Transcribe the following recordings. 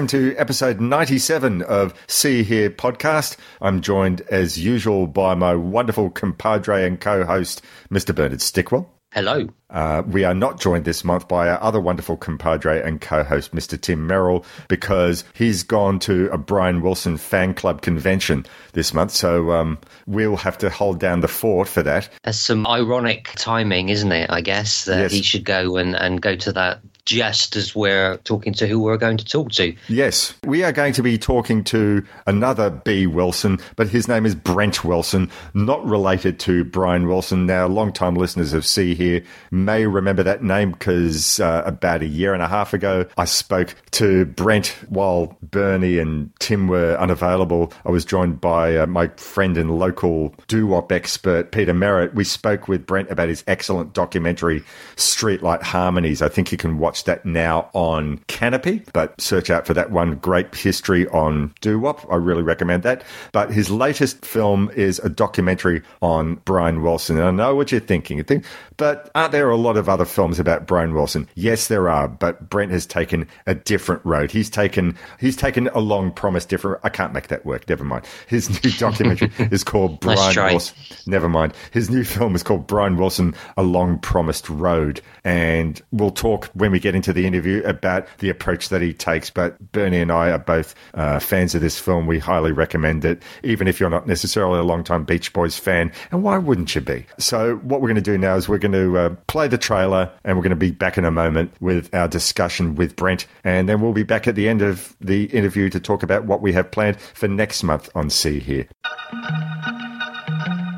Welcome to episode 97 of See Here podcast. I'm joined as usual by my wonderful compadre and co-host, Mr. Bernard Stickwell. Hello. Uh, we are not joined this month by our other wonderful compadre and co-host, Mr. Tim Merrill, because he's gone to a Brian Wilson fan club convention this month. So um, we'll have to hold down the fort for that. That's some ironic timing, isn't it? I guess that Yes. he should go and, and go to that just as we're talking to who we're going to talk to. Yes, we are going to be talking to another B. Wilson, but his name is Brent Wilson, not related to Brian Wilson. Now, long-time listeners of C Here may remember that name because uh, about a year and a half ago, I spoke to Brent while Bernie and Tim were unavailable. I was joined by uh, my friend and local doo-wop expert, Peter Merritt. We spoke with Brent about his excellent documentary, Streetlight Harmonies. I think you can watch that now on Kanopy, but search out for that one great history on doo-wop. I really recommend that. But his latest film is a documentary on Brian Wilson. And I know what you're thinking. Think, but aren't there a lot of other films about Brian Wilson? Yes, there are, but Brent has taken a different road. He's taken he's taken a long promised different I can't make that work. Never mind. His new documentary is called Brian. Wilson. Never mind. His new film is called Brian Wilson, A Long Promised Road. And we'll talk when we get into the interview about the approach that he takes. But Bernie and I are both uh, fans of this film. We highly recommend it, even if you're not necessarily a long-time Beach Boys fan. And why wouldn't you be? So what we're going to do now is we're going to uh, play the trailer and we're going to be back in a moment with our discussion with Brent. And then we'll be back at the end of the interview to talk about what we have planned for next month on See Here.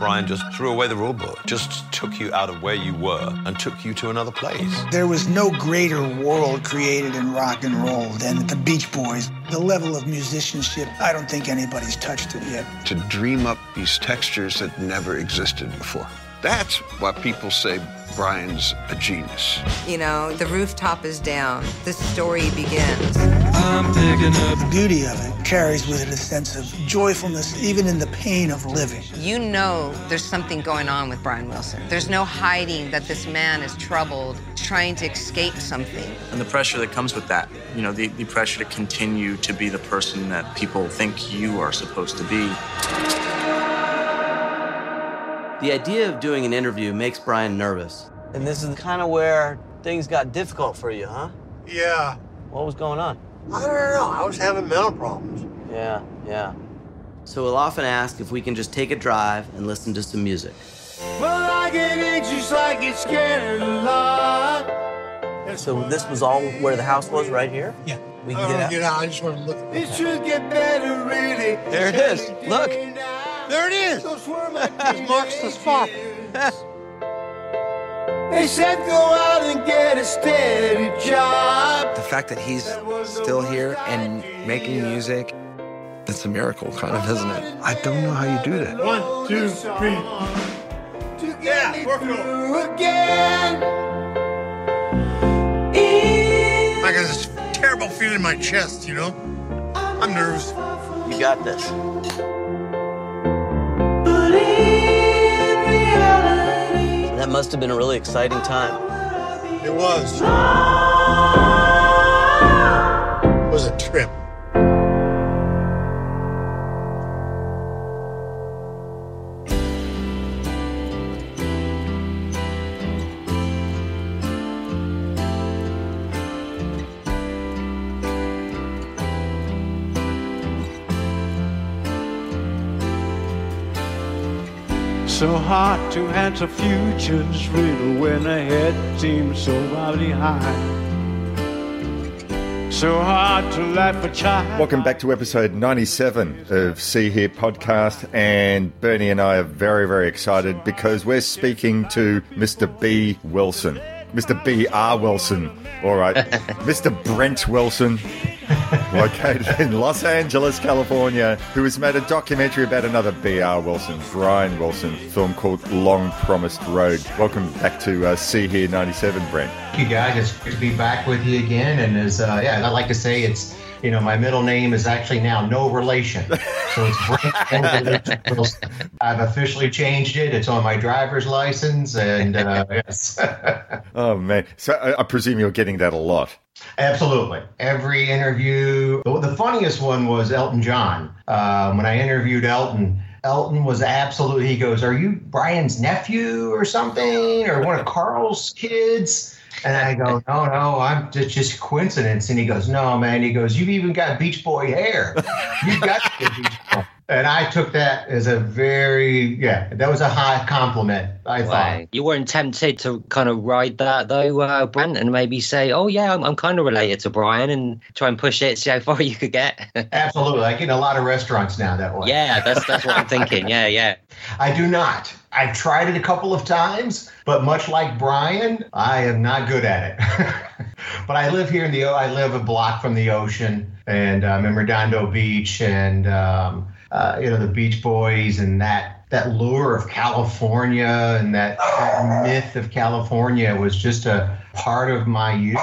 Brian just threw away the rule book, just took you out of where you were and took you to another place. There was no greater world created in rock and roll than the Beach Boys. The level of musicianship, I don't think anybody's touched it yet. to dream up these textures that never existed before. That's why people say Brian's a genius. You know, the rooftop is down. The story begins. The beauty of it carries with it a sense of joyfulness, even in the pain of living. You know there's something going on with Brian Wilson. There's no hiding that this man is troubled, trying to escape something. and the pressure that comes with that. You know, the, the pressure to continue to be the person that people think you are supposed to be. The idea of doing an interview makes Brian nervous. And this is kind of where things got difficult for you, huh? Yeah. What was going on? I don't know. I was having mental problems. Yeah, yeah. So we'll often ask if we can just take a drive and listen to some music. Well, I get anxious like it's scared a lot. So this was all where the house was, right here? Yeah. We can don't get wanna out. get out. I just want to look. It should get better, really. There it is. Look. There it is. It marks the spot. They said go out and get a steady job. The fact that he's still here and making music, that's a miracle, kind of, isn't it? I don't know how you do that. One, two, three. Yeah, work it over. Again. I got this terrible feeling in my chest, you know? I'm nervous. You got this. Must have been a really exciting time. It was. It was a trip. Hard to answer futures riddle when ahead seems so wildly high. So hard to laugh a child. Welcome back to episode 97 of See Here podcast. And Bernie and I are very, very excited because we're speaking to Mr. B. Wilson. Mr. B. R. Wilson. All right. Mr. Brent Wilson, located in Los Angeles, California, who has made a documentary about another B.R. Wilson, Brian Wilson, film called Long Promised Road. Welcome back to uh, See Here 97, Brent. Thank you guys. It's great to be back with you again. And as uh, yeah, I like to say, it's you know my middle name is actually now no relation, so it's Brent Wilson. I've officially changed it. It's on my driver's license, and uh, yes, Oh, man. So I, I presume you're getting that a lot. Absolutely. Every interview. The, funniest one was Elton John. Um, when I interviewed Elton. Elton was absolutely. He goes, "Are you Brian's nephew or something, or one of Carl's kids?" And I go, "No, no, I'm just just coincidence." And he goes, "No, man." He goes, "You've even got Beach Boy hair. You've got Beach Boy." And I took that as a very yeah, that was a high compliment. I thought. You weren't tempted to kind of ride that though, uh, Brent, and maybe say, "Oh yeah, I'm, I'm kind of related to Brian," and try and push it, see how far you could get. Absolutely, like in a lot of restaurants now that way. yeah, that's that's what I'm thinking. Yeah, yeah. I do not. I've tried it a couple of times, but much like Brian, I am not good at it. but I live here in the, I live a block from the ocean, and I'm in Redondo Beach, and um, uh, you know the Beach Boys and that that lure of California and that, that myth of California was just a part of my youth.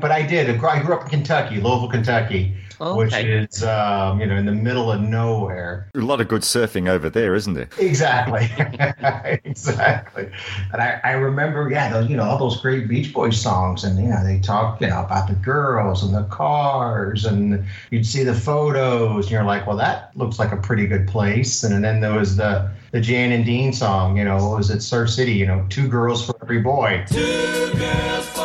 But I did. I grew up in Kentucky, Louisville, Kentucky, which is um, you know in the middle of nowhere. A lot of good surfing over there, isn't there? Exactly. exactly. And I, I remember, yeah, those, you know, all those great Beach Boys songs. And, you know, they talk, you know, about the girls and the cars. And you'd see the photos. And you're like, well, that looks like a pretty good place. And then there was the, the Jan and Dean song, you know, what was it, Surf City, you know, two girls for every boy. Two girls for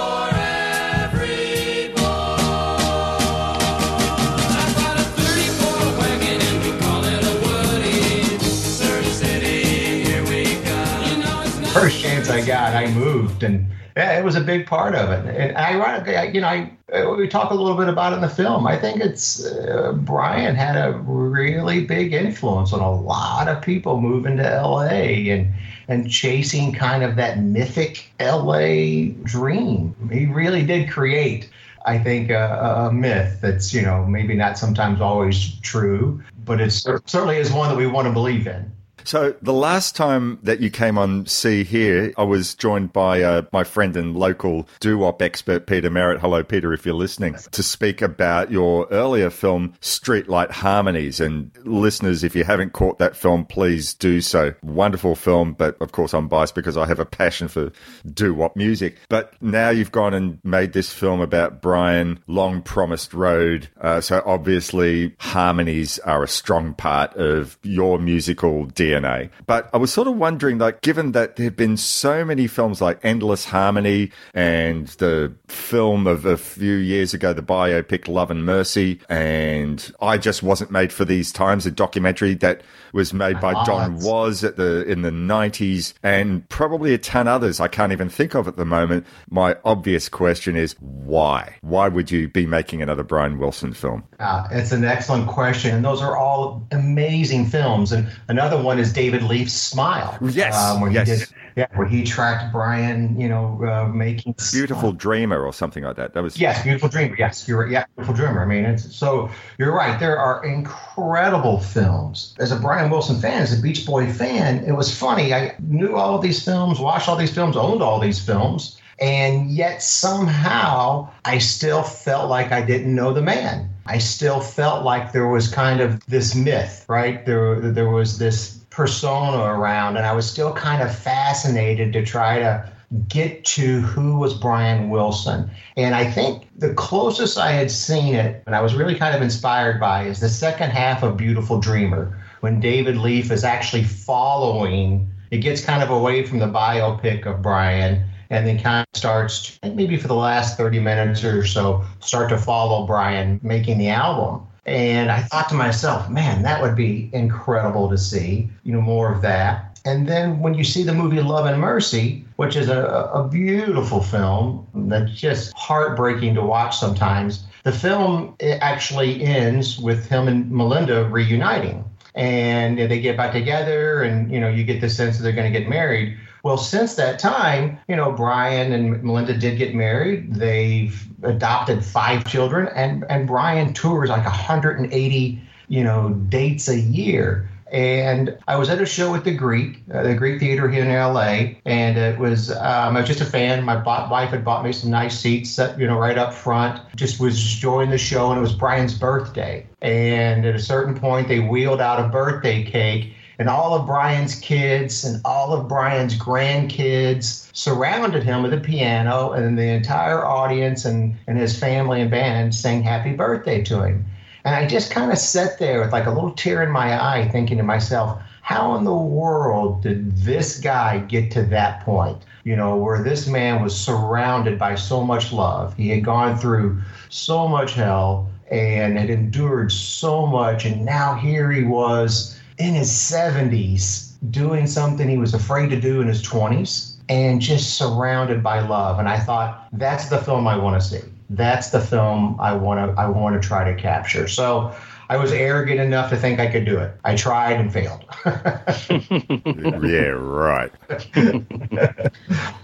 I got, I moved, and yeah, it was a big part of it. And ironically, I, you know, I, we talk a little bit about it in the film. I think it's uh, Brian had a really big influence on a lot of people moving to LA and and chasing kind of that mythic LA dream. He really did create. I think a, a myth that's you know maybe not sometimes always true, but it certainly is one that we want to believe in. So the last time that you came on See Here, I was joined by uh, my friend and local doo-wop expert, Peter Merritt. Hello, Peter, if you're listening, to speak about your earlier film, Streetlight Harmonies. And listeners, if you haven't caught that film, please do so. Wonderful film, but of course I'm biased because I have a passion for doo-wop music. But now you've gone and made this film about Brian, Long Promised Road. Uh, so obviously harmonies are a strong part of your musical DNA DNA. But I was sort of wondering, like, given that there have been so many films like Endless Harmony and the film of a few years ago, the biopic Love and Mercy, and I Just Wasn't Made for These Times, a documentary that was made by Don Was at the in the nineties, and probably a ton others I can't even think of at the moment. My obvious question is why? Why would you be making another Brian Wilson film? Uh, it's an excellent question, and those are all amazing films. And another one is David Leaf's Smile. Yes, um, where yes. he did, yeah, where he tracked Brian, you know, uh, making Beautiful Dreamer or something like that. That was Yes, Beautiful Dreamer. Yes, you're. Yeah, Beautiful Dreamer. I mean, it's so you're right. There are incredible films. As a Brian Wilson fan, as a Beach Boy fan, it was funny. I knew all of these films, watched all these films, owned all these films, and yet somehow I still felt like I didn't know the man. I still felt like there was kind of this myth, right? There, there was this persona around, and I was still kind of fascinated to try to get to who was Brian Wilson. And I think the closest I had seen it, and I was really kind of inspired by, is the second half of Beautiful Dreamer, when David Leaf is actually following, it gets kind of away from the biopic of Brian. And then kind of starts, maybe for the last 30 minutes or so, start to follow Brian making the album. And I thought to myself, man, that would be incredible to see, you know, more of that. And then when you see the movie Love and Mercy, which is a, a beautiful film that's just heartbreaking to watch sometimes, the film actually ends with him and Melinda reuniting. And they get back together, and you know, you get the sense that they're going to get married. Well, since that time, you know, Brian and Melinda did get married. They've adopted five children, and and Brian tours like 180, you know, dates a year. And I was at a show at the Greek, uh, the Greek Theater here in LA, and it was um, I was just a fan. My wife had bought me some nice seats, set, you know, right up front. Just was enjoying the show, and it was Brian's birthday. And at a certain point, they wheeled out a birthday cake, and all of Brian's kids and all of Brian's grandkids surrounded him with a piano, and the entire audience and, and his family and band sang happy birthday to him. And I just kind of sat there with like a little tear in my eye, thinking to myself, how in the world did this guy get to that point? You know, where this man was surrounded by so much love. He had gone through so much hell and had endured so much. And now here he was in his 70s doing something he was afraid to do in his 20s and just surrounded by love. And I thought, that's the film I want to see. That's the film I want to I want to try to capture. So I was arrogant enough to think I could do it. I tried and failed. yeah, right.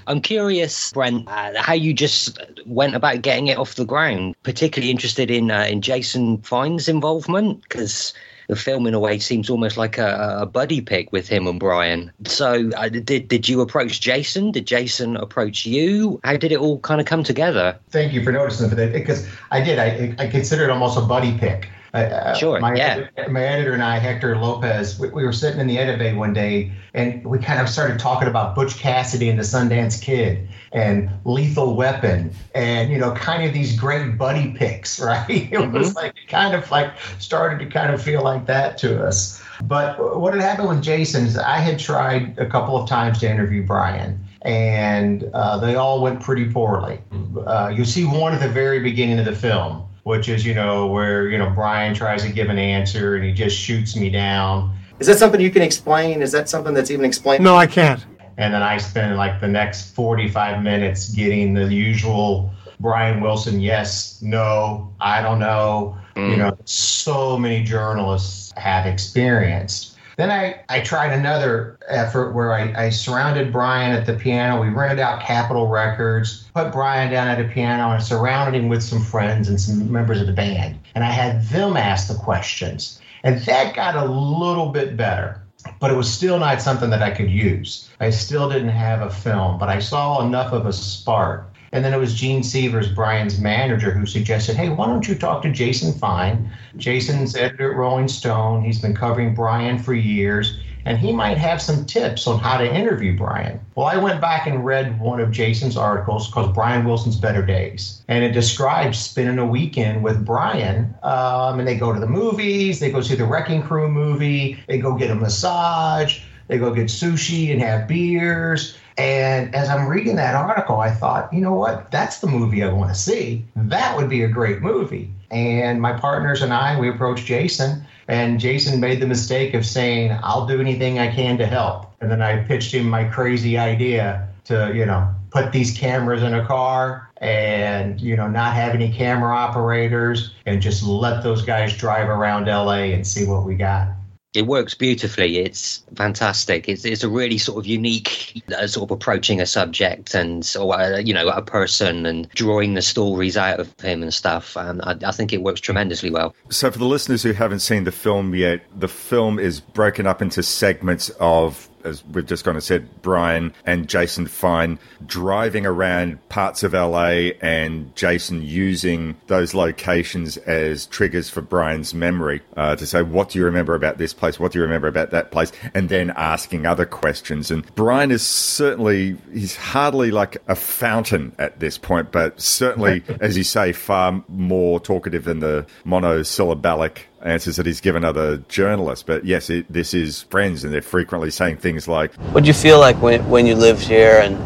I'm curious, Brent, uh, how you just went about getting it off the ground. Particularly interested in uh, in Jason Fine's involvement because the film, in a way, seems almost like a, a buddy pick with him and Brian. So, uh, did did you approach Jason? Did Jason approach you? How did it all kind of come together? Thank you for noticing that because I did. I, I consider it almost a buddy pick. Uh, Sure, My, yeah. my editor and I, Hector Lopez, we, we were sitting in the edit bay one day and we kind of started talking about Butch Cassidy and the Sundance Kid and Lethal Weapon and, you know, kind of these great buddy picks, right? It was like, kind of like started to kind of feel like that to us. But what had happened with Jason is I had tried a couple of times to interview Brian and uh, they all went pretty poorly. Uh, you see one at the very beginning of the film, which is, you know, where, you know, Brian tries to give an answer and he just shoots me down. Is that something you can explain? Is that something that's even explained? No, I can't. And then I spend like the next 45 minutes getting the usual Brian Wilson, yes, no, I don't know. You mm. know, so many journalists have experienced. Then I, I tried another effort where I, I surrounded Brian at the piano. We rented out Capitol Records, put Brian down at a piano, and surrounded him with some friends and some members of the band. And I had them ask the questions. And that got a little bit better but it was still not something that I could use. I still didn't have a film, but I saw enough of a spark. And then it was Jean Sievers, Brian's manager, who suggested, hey, why don't you talk to Jason Fine? Jason's editor at Rolling Stone. He's been covering Brian for years. and he might have some tips on how to interview Brian. Well, I went back and read one of Jason's articles called Brian Wilson's Better Days, and it describes spending a weekend with Brian. Um, and they go to the movies, they go see the Wrecking Crew movie, they go get a massage, they go get sushi and have beers. And as I'm reading that article, I thought, you know what? That's the movie I want to see. That would be a great movie. And my partners and I, we approached Jason, and Jason made the mistake of saying, I'll do anything I can to help. And then I pitched him my crazy idea to, you know, put these cameras in a car and, you know, not have any camera operators and just let those guys drive around LA and see what we got. It works beautifully. It's fantastic. It's, it's a really sort of unique uh, sort of approaching a subject and or uh, you know a person and drawing the stories out of him and stuff. And I, I think it works tremendously well. So, for the listeners who haven't seen the film yet, the film is broken up into segments of as we've just kind of said, Brian and Jason Fine driving around parts of LA and Jason using those locations as triggers for Brian's memory uh, to say, What do you remember about this place? What do you remember about that place? And then asking other questions. And Brian is certainly, he's hardly like a fountain at this point, but certainly, as you say, far more talkative than the monosyllabic answers that he's given other journalists. But yes, it, this is friends, and they're frequently saying things like, What'd you feel like when, when you lived here and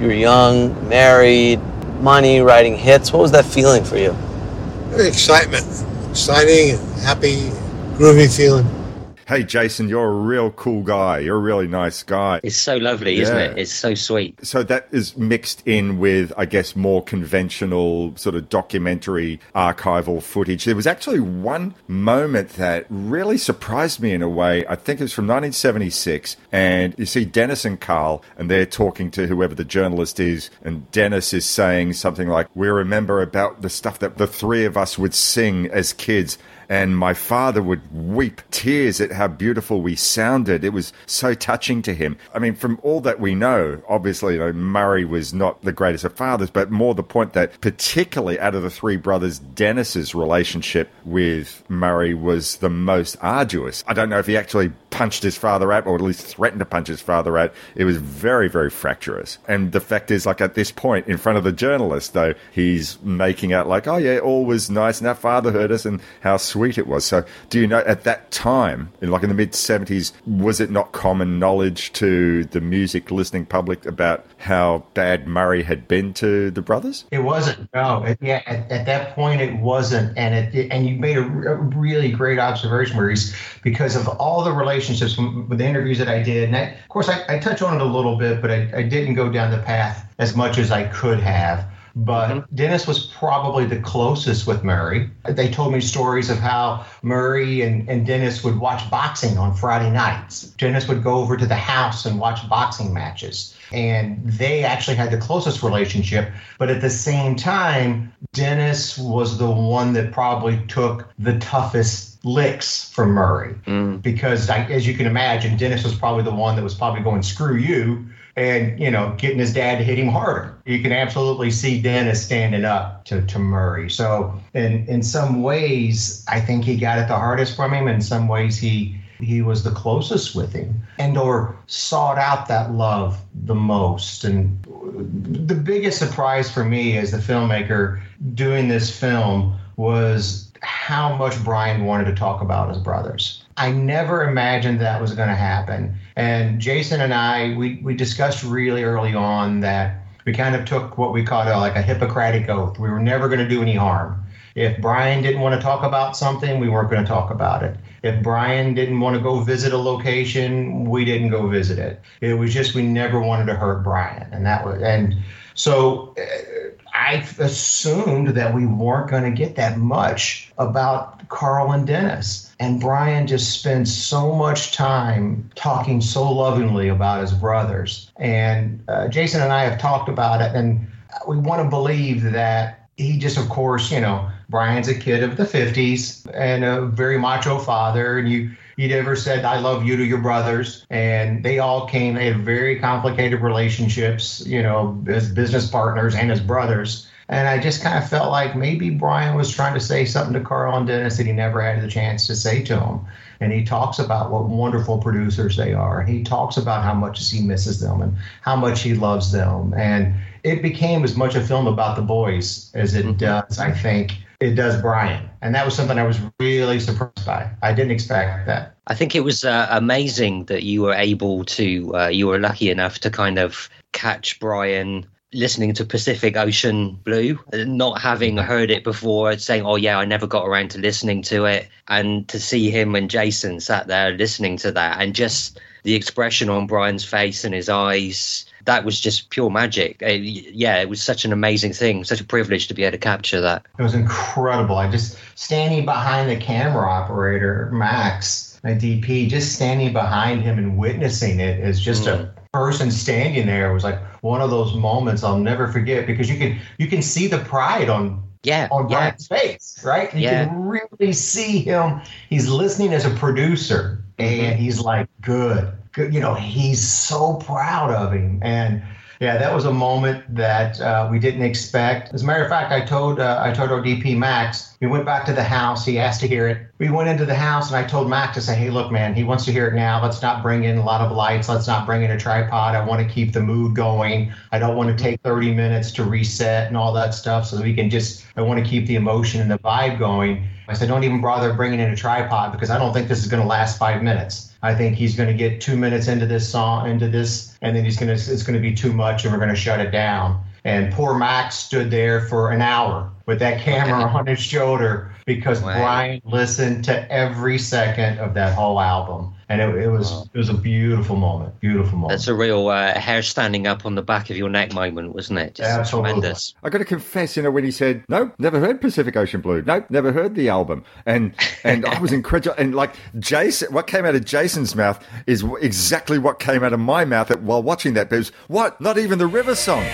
you were young, married, money, writing hits? What was that feeling for you? Excitement. Exciting, happy, groovy feeling. Hey, Jason, you're a real cool guy. You're a really nice guy. It's so lovely, isn't it? It's so sweet. So that is mixed in with, I guess, more conventional sort of documentary archival footage. There was actually one moment that really surprised me in a way. I think it was from 1976. And you see Dennis and Carl, and they're talking to whoever the journalist is. And Dennis is saying something like, We remember about the stuff that the three of us would sing as kids. And my father would weep tears at how beautiful we sounded. It was so touching to him. I mean, from all that we know, obviously, you know, Murray was not the greatest of fathers, but more the point that, particularly out of the three brothers, Dennis's relationship with Murray was the most arduous. I don't know if he actually punched his father out, or at least threatened to punch his father out. It was very, very fractious. And the fact is, like at this point, in front of the journalist, though, he's making out like, oh yeah, all was nice, and our father heard us, and how sweet it was. So, do you know at that time, in like in the mid '70s, was it not common knowledge to the music listening public about how bad Murray had been to the brothers? It wasn't. No, it, yeah. At, at that point, it wasn't, and it and you made a really great observation, Maurice, because of all the relationships from, with the interviews that I did. And I, of course, I, I touch on it a little bit, but I, I didn't go down the path as much as I could have. But mm-hmm. Dennis was probably the closest with Murray. They told me stories of how Murray and, and Dennis would watch boxing on Friday nights. Dennis would go over to the house and watch boxing matches. And they actually had the closest relationship. But at the same time, Dennis was the one that probably took the toughest licks from Murray. Mm. Because, I, as you can imagine, Dennis was probably the one that was probably going, screw you and you know getting his dad to hit him harder. You can absolutely see dennis standing up to, to murray. So in in some ways i think he got it the hardest from him. In some ways he he was the closest with him and or sought out that love the most. And the biggest surprise for me as the filmmaker doing this film was how much brian wanted to talk about his brothers. I never imagined that was going to happen. And Jason and I, we, we discussed really early on that we kind of took what we called a, like a Hippocratic oath. We were never going to do any harm. If Brian didn't want to talk about something, we weren't going to talk about it. If Brian didn't want to go visit a location, we didn't go visit it. It was just we never wanted to hurt Brian, and that was and so uh, I assumed that we weren't going to get that much about Carl and Dennis. And Brian just spends so much time talking so lovingly about his brothers. And uh, Jason and I have talked about it, and we want to believe that he just, of course, you know, Brian's a kid of the 50s and a very macho father, and you he'd ever said "I love you" to your brothers, and they all came. They had very complicated relationships, you know, as business partners and as brothers. And I just kind of felt like maybe Brian was trying to say something to Carl and Dennis that he never had the chance to say to him. And he talks about what wonderful producers they are. And he talks about how much he misses them and how much he loves them. And it became as much a film about the boys as it does, I think, it does Brian. And that was something I was really surprised by. I didn't expect that. I think it was uh, amazing that you were able to, uh, you were lucky enough to kind of catch Brian listening to Pacific Ocean Blue, not having heard it before, saying, Oh, yeah, I never got around to listening to it. And to see him and Jason sat there listening to that and just the expression on Brian's face and his eyes. That was just pure magic. Uh, yeah, it was such an amazing thing, such a privilege to be able to capture that. It was incredible. I just standing behind the camera operator, Max, my DP, just standing behind him and witnessing it is just a person standing there was like one of those moments I'll never forget because you can you can see the pride on yeah on yeah. Brian's face, right? You Yeah. can really see him. He's listening as a producer and mm-hmm. he's like, good, good. You know, he's so proud of him. And yeah, that was a moment that uh, we didn't expect. As a matter of fact, I told uh, I told our DP Max. We went back to the house. He asked to hear it. We went into the house, and I told Max to say, "Hey, look, man, he wants to hear it now. Let's not bring in a lot of lights. Let's not bring in a tripod. I want to keep the mood going. I don't want to take 30 minutes to reset and all that stuff, so that we can just. I want to keep the emotion and the vibe going." I said, "Don't even bother bringing in a tripod because I don't think this is going to last five minutes." I think he's going to get two minutes into this song, into this, and then he's going to, it's going to be too much, and we're going to shut it down. And poor Max stood there for an hour with that camera on his shoulder because Brian listened to every second of that whole album, and it, it was it was a beautiful moment, beautiful moment. That's a real uh, hair standing up on the back of your neck moment, wasn't it? Just Absolutely. tremendous. I got to confess, you know, when he said, "Nope, never heard Pacific Ocean Blue. Nope, never heard the album," and and I was incredulous. And like Jason, what came out of Jason's mouth is exactly what came out of my mouth at, while watching that. But it was what? Not even the River song.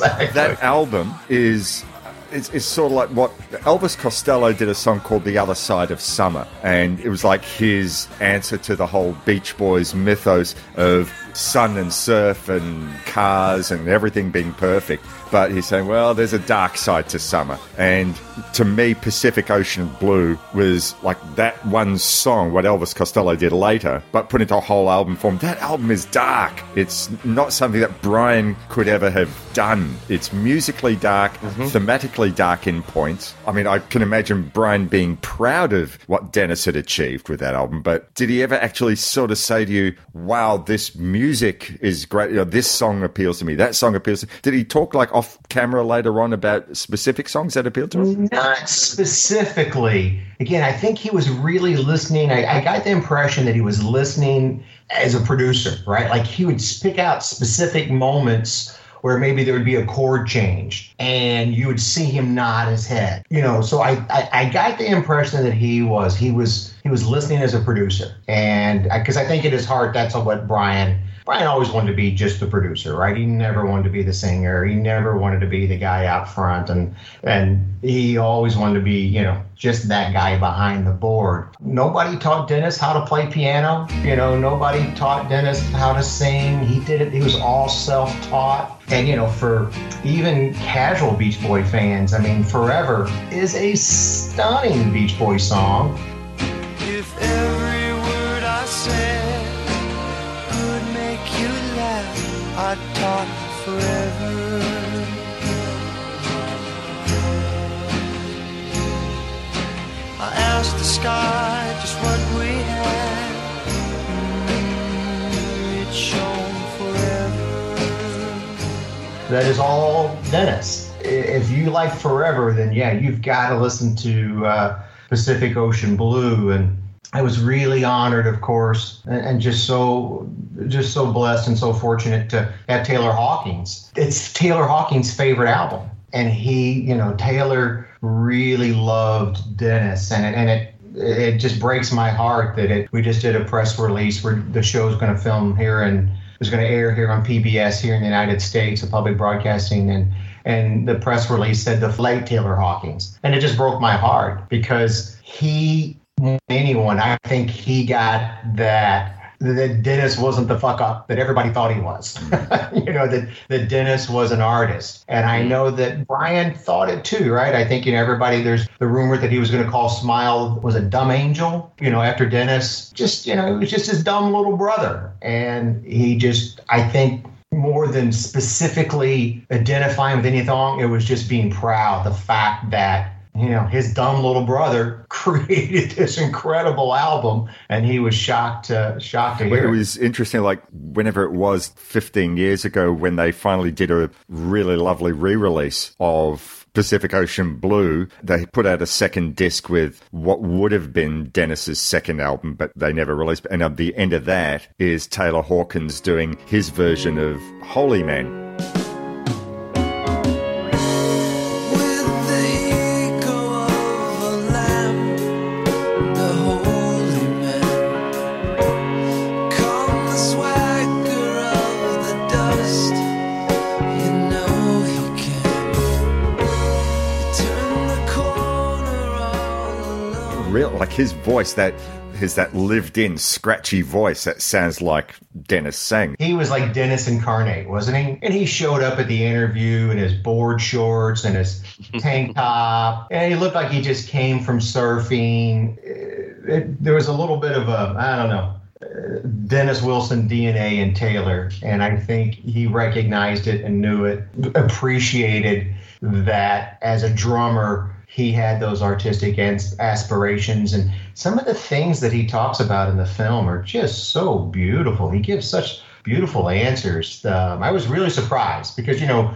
That album is. It's, it's sort of like what Elvis Costello did a song called The Other Side of Summer. And it was like his answer to the whole Beach Boys mythos of sun and surf and cars and everything being perfect. But he's saying, well, there's a dark side to summer. And to me, Pacific Ocean Blue was like that one song, what Elvis Costello did later, but put into a whole album form. That album is dark. It's not something that Brian could ever have done. It's musically dark, mm-hmm. thematically dark in points. I mean, I can imagine Brian being proud of what Dennis had achieved with that album, but did he ever actually sort of say to you, wow, this music is great? You know, this song appeals to me, that song appeals to Did he talk like off camera later on about specific songs that appealed to him? Not uh, specifically. Again, I think he was really listening. I, I got the impression that he was listening as a producer, right? Like he would pick out specific moments where maybe there would be a chord change and you would see him nod his head. You know, so I, I, I got the impression that he was he was he was listening as a producer. And because I think in his heart that's what Brian Brian always wanted to be just the producer, right? He never wanted to be the singer. He never wanted to be the guy out front, and and he always wanted to be, you know, just that guy behind the board. Nobody taught Dennis how to play piano. You know, nobody taught Dennis how to sing. He did it. He was all self-taught. And you know, for even casual Beach Boy fans, I mean, "Forever" is a stunning Beach Boy song. Sky just what we had. Mm, it shone forever. That is all Dennis. If you like Forever, then yeah, you've got to listen to uh, Pacific Ocean Blue, and I was really honored, of course, and, and just so just so blessed and so fortunate to have Taylor Hawkins. It's Taylor Hawkins' favorite album, and he, you know, Taylor really loved Dennis, and it, and it it just breaks my heart that it we just did a press release where the show's going to film here and is going to air here on PBS here in the United States, the public broadcasting, and and the press release said the late Taylor Hawkins, and it just broke my heart because he, anyone, I think he got that that Dennis wasn't the fuck up that everybody thought he was. Mm. you know that that Dennis was an artist, and I mm. know that Brian thought it too, right? I think you know everybody. There's the rumor that he was going to call Smile was a dumb angel, you know, after Dennis. Just you know, it was just his dumb little brother, and he just I think more than specifically identifying with anything, it was just being proud the fact that you know his dumb little brother created this incredible album, and he was shocked to shocked to hear it it. was interesting, like whenever it was 15 years ago when they finally did a really lovely re release of Pacific Ocean Blue, they put out a second disc with what would have been Dennis's second album, but they never released. And at the end of that is Taylor Hawkins doing his version of Holy Man. Like his voice, that his that lived in scratchy voice that sounds like Dennis sang. He was like Dennis incarnate, wasn't he? And he showed up at the interview in his board shorts and his tank top, and he looked like he just came from surfing. It- it- there was a little bit of a, I don't know, uh, Dennis Wilson DNA in Taylor, and I think he recognized it and knew it, appreciated that as a drummer. He had those artistic aspirations, and some of the things that he talks about in the film are just so beautiful. He gives such beautiful answers. Um, I was really surprised because, you know,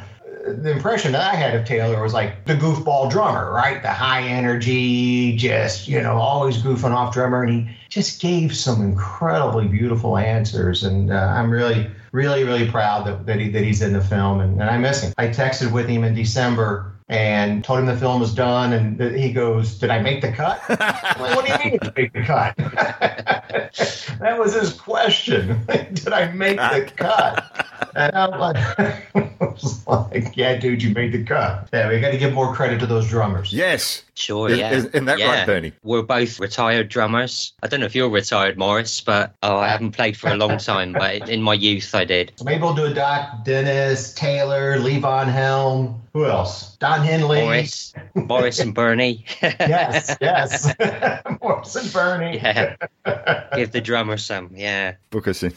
the impression that I had of Taylor was like the goofball drummer, right? The high energy, just, you know, always goofing off drummer. And he just gave some incredibly beautiful answers. And uh, I'm really, really, really proud that, that, he, that he's in the film. And, and I miss him. I texted with him in December and told him the film was done. And he goes, Did I make the cut? Like, what do you mean make the cut? that was his question. Did I make the cut? And I'm like, I was like, yeah, dude, you made the cut. Yeah, we got to give more credit to those drummers. Yes. Sure, Is- yeah. is- isn't that yeah. right, Bernie? We're both retired drummers. I don't know if you're retired, Morris, but oh, I haven't played for a long time. But in my youth, I did. So maybe we'll do a doc. Dennis, Taylor, Levon Helm. Who else? Don Henley. Morris, Morris and Bernie. yes, yes. Morris and Bernie. Yeah. Give the drummer some. Yeah. Book us in.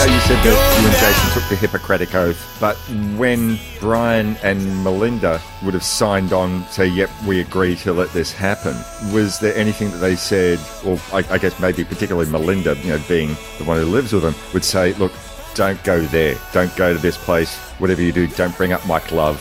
Know you said that you and Jason took the Hippocratic Oath, but when Brian and Melinda would have signed on, say, yep, we agree to let this happen, was there anything that they said, or I, I guess maybe particularly Melinda, you know, being the one who lives with them, would say, look, don't go there, don't go to this place, whatever you do, don't bring up Mike Love,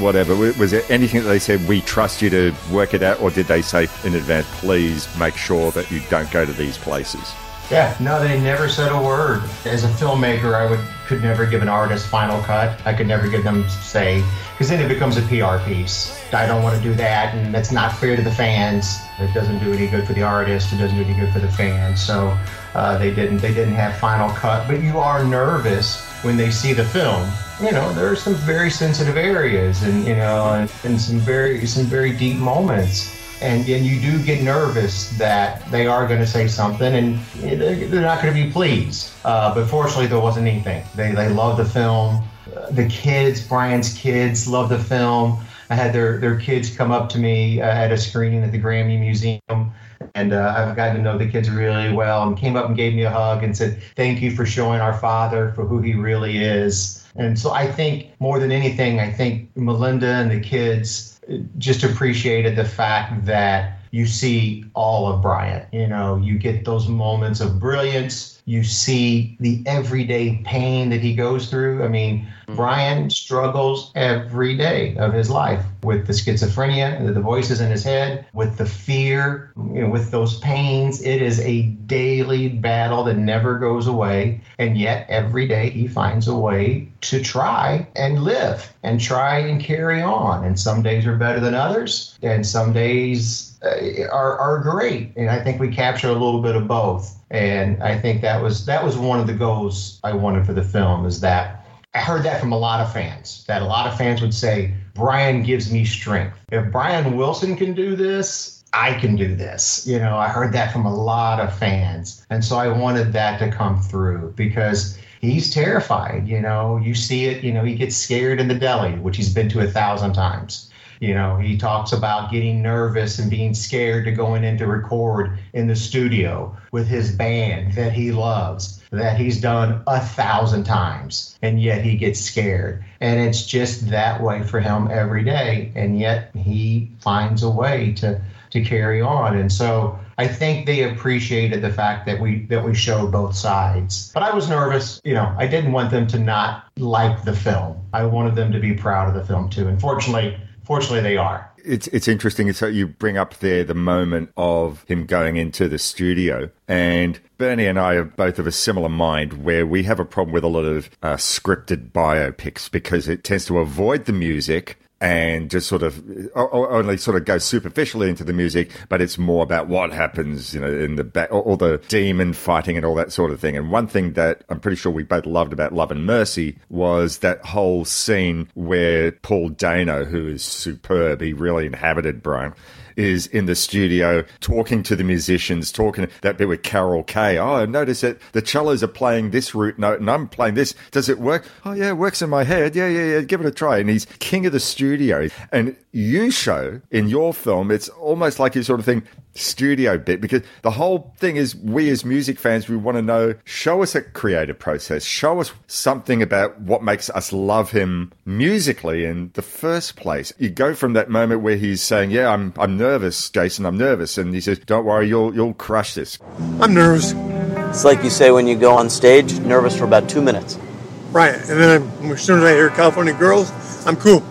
whatever. Was there anything that they said, we trust you to work it out, or did they say in advance, please make sure that you don't go to these places? Yeah, no, they never said a word. As a filmmaker, I would could never give an artist final cut. I could never give them say because then it becomes a PR piece. I don't want to do that, and that's not fair to the fans. It doesn't do any good for the artist. It doesn't do any good for the fans. So uh, they didn't they didn't have final cut. But you are nervous when they see the film. You know, there are some very sensitive areas, and you know, and, and some very some very deep moments and and you do get nervous that they are going to say something and they're not going to be pleased. Uh, but fortunately, there wasn't anything. They they love the film. The kids, Brian's kids, love the film. I had their their kids come up to me uh, at a screening at the Grammy Museum, And uh, I've gotten to know the kids really well and came up and gave me a hug and said, Thank you for showing our father for who he really is. And so I think more than anything, I think Melinda and the kids just appreciated the fact that you see all of Brian. You know, you get those moments of brilliance. You see the everyday pain that he goes through. I mean, Brian struggles every day of his life with the schizophrenia, the voices in his head, with the fear, you know, with those pains. It is a daily battle that never goes away. And yet, every day he finds a way to try and live and try and carry on. And some days are better than others, and some days Uh, are, are great. And I think we capture a little bit of both. And I think that was that was one of the goals I wanted for the film is that I heard that from a lot of fans. That a lot of fans would say, Brian gives me strength. If Brian Wilson can do this, I can do this. You know, I heard that from a lot of fans. And so I wanted that to come through because he's terrified. You know, you see it, you know, he gets scared in the deli, which he's been to a thousand times. You know, he talks about getting nervous and being scared to going in to record in the studio with his band that he loves, that he's done a thousand times, and yet he gets scared. And it's just that way for him every day. And yet he finds a way to to carry on. And so I think they appreciated the fact that we that we showed both sides. But I was nervous, you know, I didn't want them to not like the film. I wanted them to be proud of the film too. And fortunately, fortunately they are. It's it's interesting. So you bring up there the moment of him going into the studio, and Bernie and I are both of a similar mind, where we have a problem with a lot of uh, scripted biopics because it tends to avoid the music and just sort of only sort of go superficially into the music, but it's more about what happens, you know, in the back, all the demon fighting and all that sort of thing. And one thing that I'm pretty sure we both loved about Love and Mercy was that whole scene where Paul Dano, who is superb, he really inhabited Brian. Is in the studio talking to the musicians, talking that bit with Carol Kaye. Oh, I notice that the cellos are playing this root note and I'm playing this. Does it work? Oh, yeah, it works in my head. Yeah, yeah, yeah. Give it a try. And he's king of the studio. And you show in your film, it's almost like you sort of think studio bit because the whole thing is we as music fans, we want to know, show us a creative process, show us something about what makes us love him musically in the first place. You go from that moment where he's saying, yeah, I'm, I'm nervous, Jason, I'm nervous. And he says, don't worry, you'll, you'll crush this. I'm nervous. It's like you say when you go on stage, nervous for about two minutes. Right. And then I'm, as soon as I hear California Girls, I'm cool.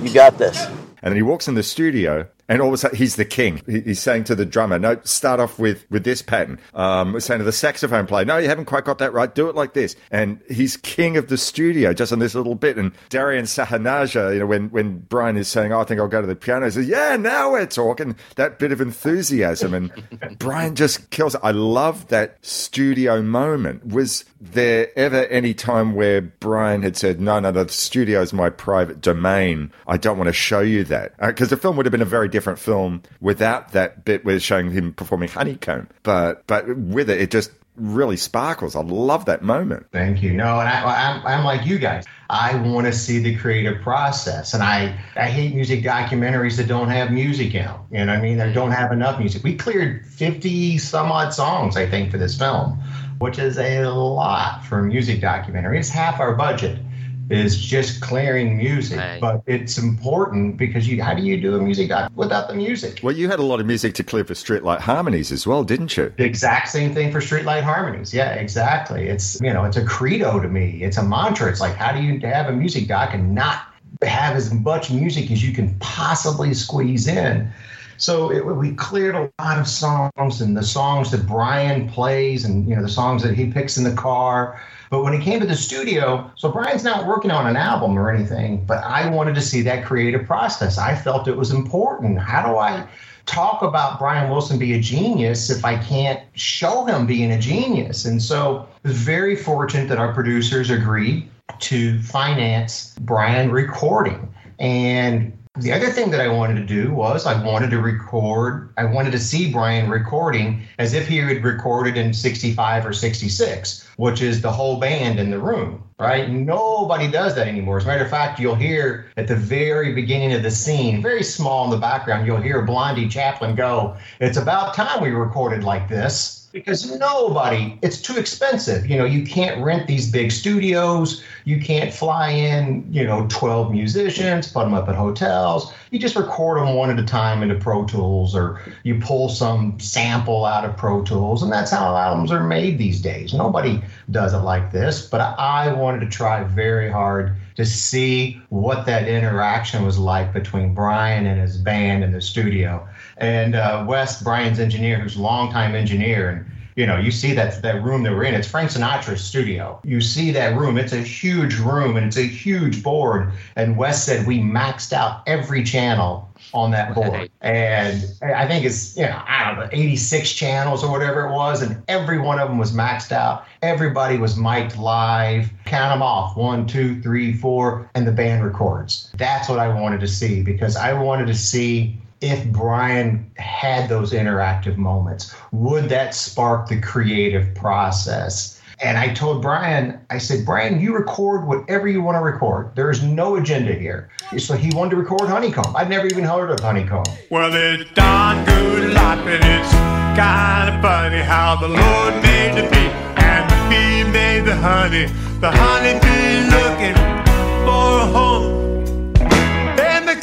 You got this. And then he walks in the studio, and all of a sudden he's the king. He's saying to the drummer, "No, start off with with this pattern." Um, saying to the saxophone player, "No, you haven't quite got that right. Do it like this." And he's king of the studio just on this little bit. And Darian Sahanaja, you know, when when Brian is saying, oh, "I think I'll go to the piano," he says, "Yeah, now we're talking." That bit of enthusiasm, and Brian just kills it. I love that studio moment. Was there ever any time where Brian had said, "No, no, the studio is my private domain. I don't want to show you that," because the film would have been a very different film without that bit where showing him performing Honeycomb. But but with it, it just really sparkles. I love that moment. Thank you. No, and I, I'm, I'm like you guys. I want to see the creative process, and I I hate music documentaries that don't have music in them. You know what I mean? That don't have enough music. We cleared 50 some odd songs, I think, for this film, which is a lot for a music documentary. It's half our budget is just clearing music, but it's important because you how do you do a music doc without the music? Well, you had a lot of music to clear for Streetlight Harmonies as well, didn't you? The exact same thing for Streetlight Harmonies. Yeah, exactly. It's you know, it's a credo to me. It's a mantra. It's like how do you have a music doc and not have as much music as you can possibly squeeze in? So it, we cleared a lot of songs and the songs that Brian plays and you know the songs that he picks in the car. But when it came to the studio, so Brian's not working on an album or anything, but I wanted to see that creative process. I felt it was important. How do I talk about Brian Wilson be a genius if I can't show him being a genius? And so very fortunate that our producers agreed to finance Brian recording. And The other thing that I wanted to do was I wanted to record, I wanted to see Brian recording as if he had recorded in 65 or 66, which is the whole band in the room, right? Nobody does that anymore. As a matter of fact, you'll hear at the very beginning of the scene, very small in the background, you'll hear Blondie Chaplin go, It's about time we recorded like this because nobody it's too expensive. You know you can't rent these big studios. You can't fly in you know 12 musicians put them up at hotels. You just record them one at a time into pro tools or you pull some sample out of pro tools and that's how albums are made these days. Nobody does it like this but i wanted to try very hard to see what that interaction was like between brian and his band in the studio and uh, Wes, Brian's engineer, who's a longtime engineer, and you know, you see that that room that we're in. It's Frank Sinatra's studio. You see that room. It's a huge room and it's a huge board. And Wes said we maxed out every channel on that board. And I think it's, you know, I don't know, 86 channels or whatever it was. And every one of them was maxed out. Everybody was mic'd live. Count them off one, two, three, four, and the band records. That's what I wanted to see because I wanted to see if Brian had those interactive moments, would that spark the creative process? And I told Brian, I said, Brian, you record whatever you want to record. There is no agenda here. So he wanted to record Honeycomb. I'd never even heard of Honeycomb. Well, it's darn good life, and it's kind of funny how the Lord made the bee and the bee made the honey. The honey bee looking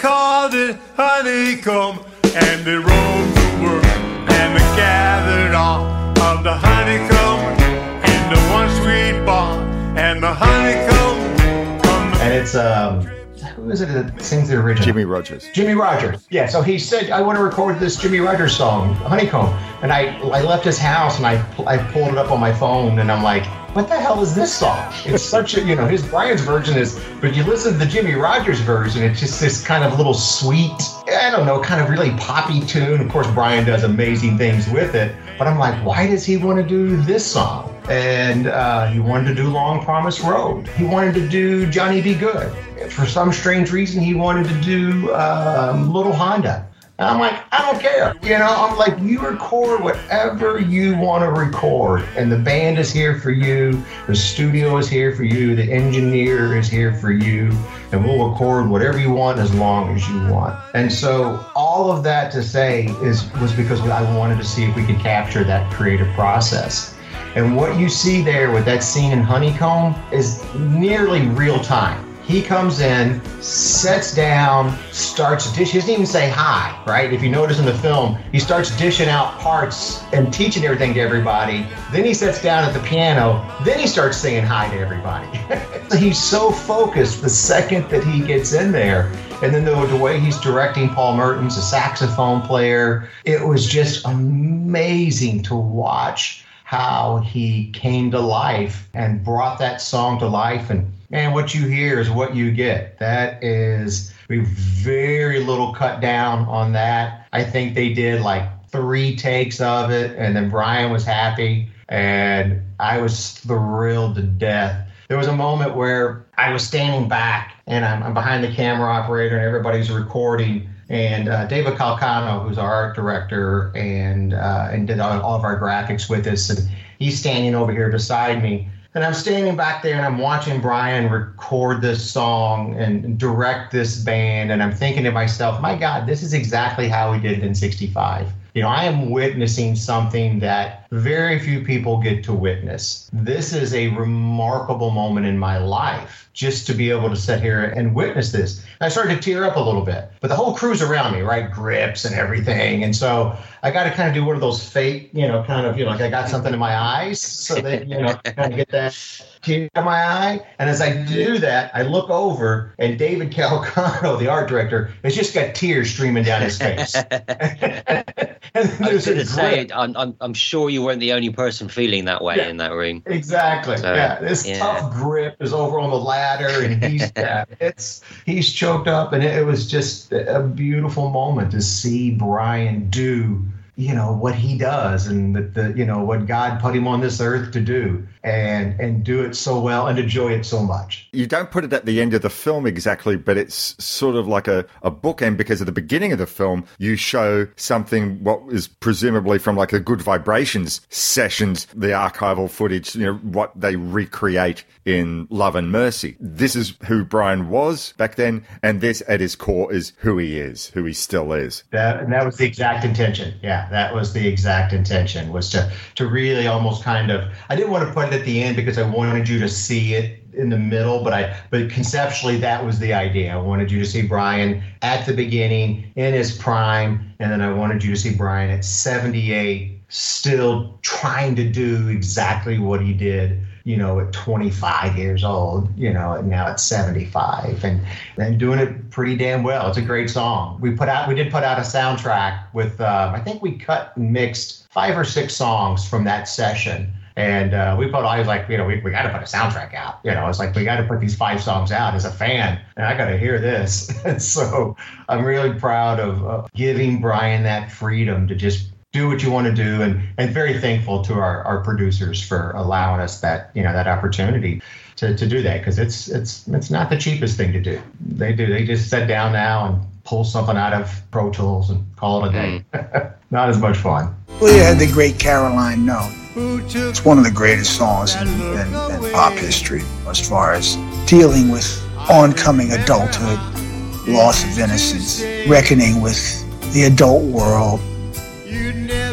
called it honeycomb, and they roamed the world, and they gathered all of the honeycomb into one sweet ball, and the honeycomb. And it's, um, who is it that sings the original? Jimmie Rodgers. Jimmie Rodgers. Yeah, so he said, I want to record this Jimmie Rodgers song, Honeycomb. And I, I left his house and I, I pulled it up on my phone and I'm like, what the hell is this song? It's such a, you know, his Brian's version is, but you listen to the Jimmie Rodgers version, it's just this kind of little sweet, I don't know, kind of really poppy tune. Of course, Brian does amazing things with it, but I'm like, why does he want to do this song? And uh, he wanted to do Long Promised Road. He wanted to do Johnny B. Goode. For some strange reason, he wanted to do um, Little Honda. And I'm like, I don't care. You know, I'm like, you record whatever you want to record. And the band is here for you. The studio is here for you. The engineer is here for you. And we'll record whatever you want as long as you want. And so all of that to say is was because I wanted to see if we could capture that creative process. And what you see there with that scene in Honeycomb is nearly real time. He comes in, sets down, starts dish. He doesn't even say hi, right? If you notice in the film, he starts dishing out parts and teaching everything to everybody. Then he sits down at the piano. Then he starts saying hi to everybody. he's so focused the second that he gets in there. And then the, the way he's directing Paul Mertens, a saxophone player, it was just amazing to watch how he came to life and brought that song to life. And man, what you hear is what you get. That is we very little cut down on that. I think they did like three takes of it, and then Brian was happy, and I was thrilled to death. There was a moment where I was standing back and I'm, I'm behind the camera operator, and everybody's recording and uh, David Calcano, who's our art director and uh, and did all, all of our graphics with us, and he's standing over here beside me. And I'm standing back there and I'm watching Brian record this song and direct this band. And I'm thinking to myself, my God, this is exactly how we did it in 65. You know, I am witnessing something that very few people get to witness. This is a remarkable moment in my life just to be able to sit here and witness this. I started to tear up a little bit, but the whole crew's around me, right? Grips and everything. And so I got to kind of do one of those fake, you know, kind of, you know, like I got something in my eyes so that, you know, kind of get that tear in my eye. And as I do that, I look over and David Calcano, the art director, has just got tears streaming down his face. I was going to say, I'm, I'm, I'm sure you weren't the only person feeling that way Yeah. in that room. Exactly. So, yeah, this yeah. tough grip is over on the ladder, and he's yeah, it's he's choked up, and it was just a beautiful moment to see Brian do you know what he does and the, the you know what God put him on this earth to do and and do it so well and enjoy it so much. You don't put it at the end of the film exactly, but it's sort of like a, a bookend because at the beginning of the film, you show something what is presumably from like a good vibrations sessions, the archival footage, you know, what they recreate in Love and Mercy. This is who Brian was back then, and this at his core is who he is, who he still is. That and that was the exact intention. Yeah, that was the exact intention was to to really almost kind of. I didn't want to put it at the end because I wanted you to see it in the middle, but I but conceptually that was the idea. I wanted you to see Brian at the beginning in his prime, and then I wanted you to see Brian at 78 still trying to do exactly what he did you know, at 25 years old, you know, and now at 75 and and doing it pretty damn well. It's a great song. We put out, we did put out a soundtrack with, uh, I think we cut and mixed five or six songs from that session. And uh, we put, I was like, you know, we, we got to put a soundtrack out. You know, it's like, we got to put these five songs out as a fan, and I got to hear this. and so I'm really proud of uh, giving Brian that freedom to just do what you want to do and and very thankful to our, our producers for allowing us that you know that opportunity to, to do that because it's it's it's not the cheapest thing to do. They do they just sit down now and pull something out of pro tools and call it a day. Mm. Not as much fun. Well, you had the great Caroline No. It's one of the greatest songs in, in, in pop history as far as dealing with oncoming adulthood, loss of innocence, reckoning with the adult world,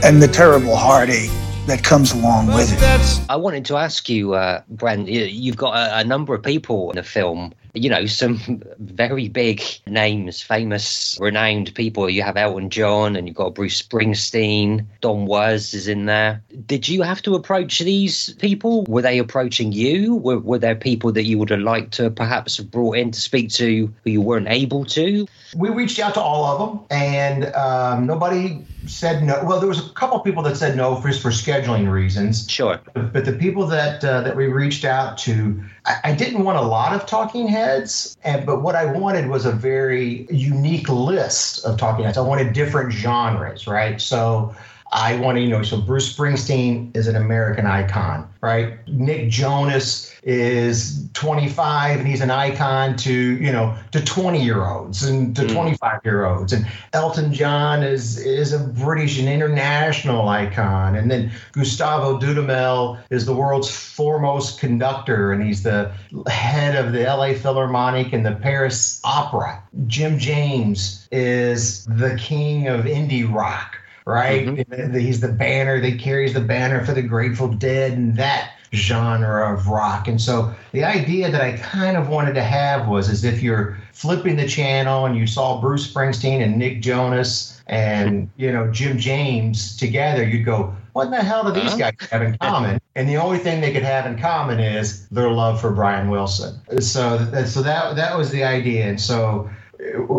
and the terrible heartache that comes along with it. I wanted to ask you, uh, Brent, you- you've got a, a number of people in the film, you know, some very big names, famous, renowned people. You have Elton John and you've got Bruce Springsteen, Don Was is in there. Did you have to approach these people? Were they approaching you? Were, were there people that you would have liked to perhaps have brought in to speak to who you weren't able to? we reached out to all of them and um, nobody said no well there was a couple of people that said no for, for scheduling reasons sure but the people that uh, that we reached out to I, didn't want a lot of talking heads and but what i wanted was a very unique list of talking heads. I wanted different genres right? So I want to, you know, so Bruce Springsteen is an American icon, right? Nick Jonas is 25 and he's an icon to, you know, to 20 year olds and to hmm. 25 year olds. And Elton John is is a British and international icon. And then Gustavo Dudamel is the world's foremost conductor and he's the head of the LA Philharmonic and the Paris Opera. Jim James is the king of indie rock right? Mm-hmm. He's the banner that carries the banner for the Grateful Dead and that genre of rock. And so the idea that I kind of wanted to have was as if you're flipping the channel and you saw Bruce Springsteen and Nick Jonas and you know Jim James together, you'd go, what in the hell do these uh-huh. guys have in common? And the only thing they could have in common is their love for Brian Wilson. So, so that that was the idea. And so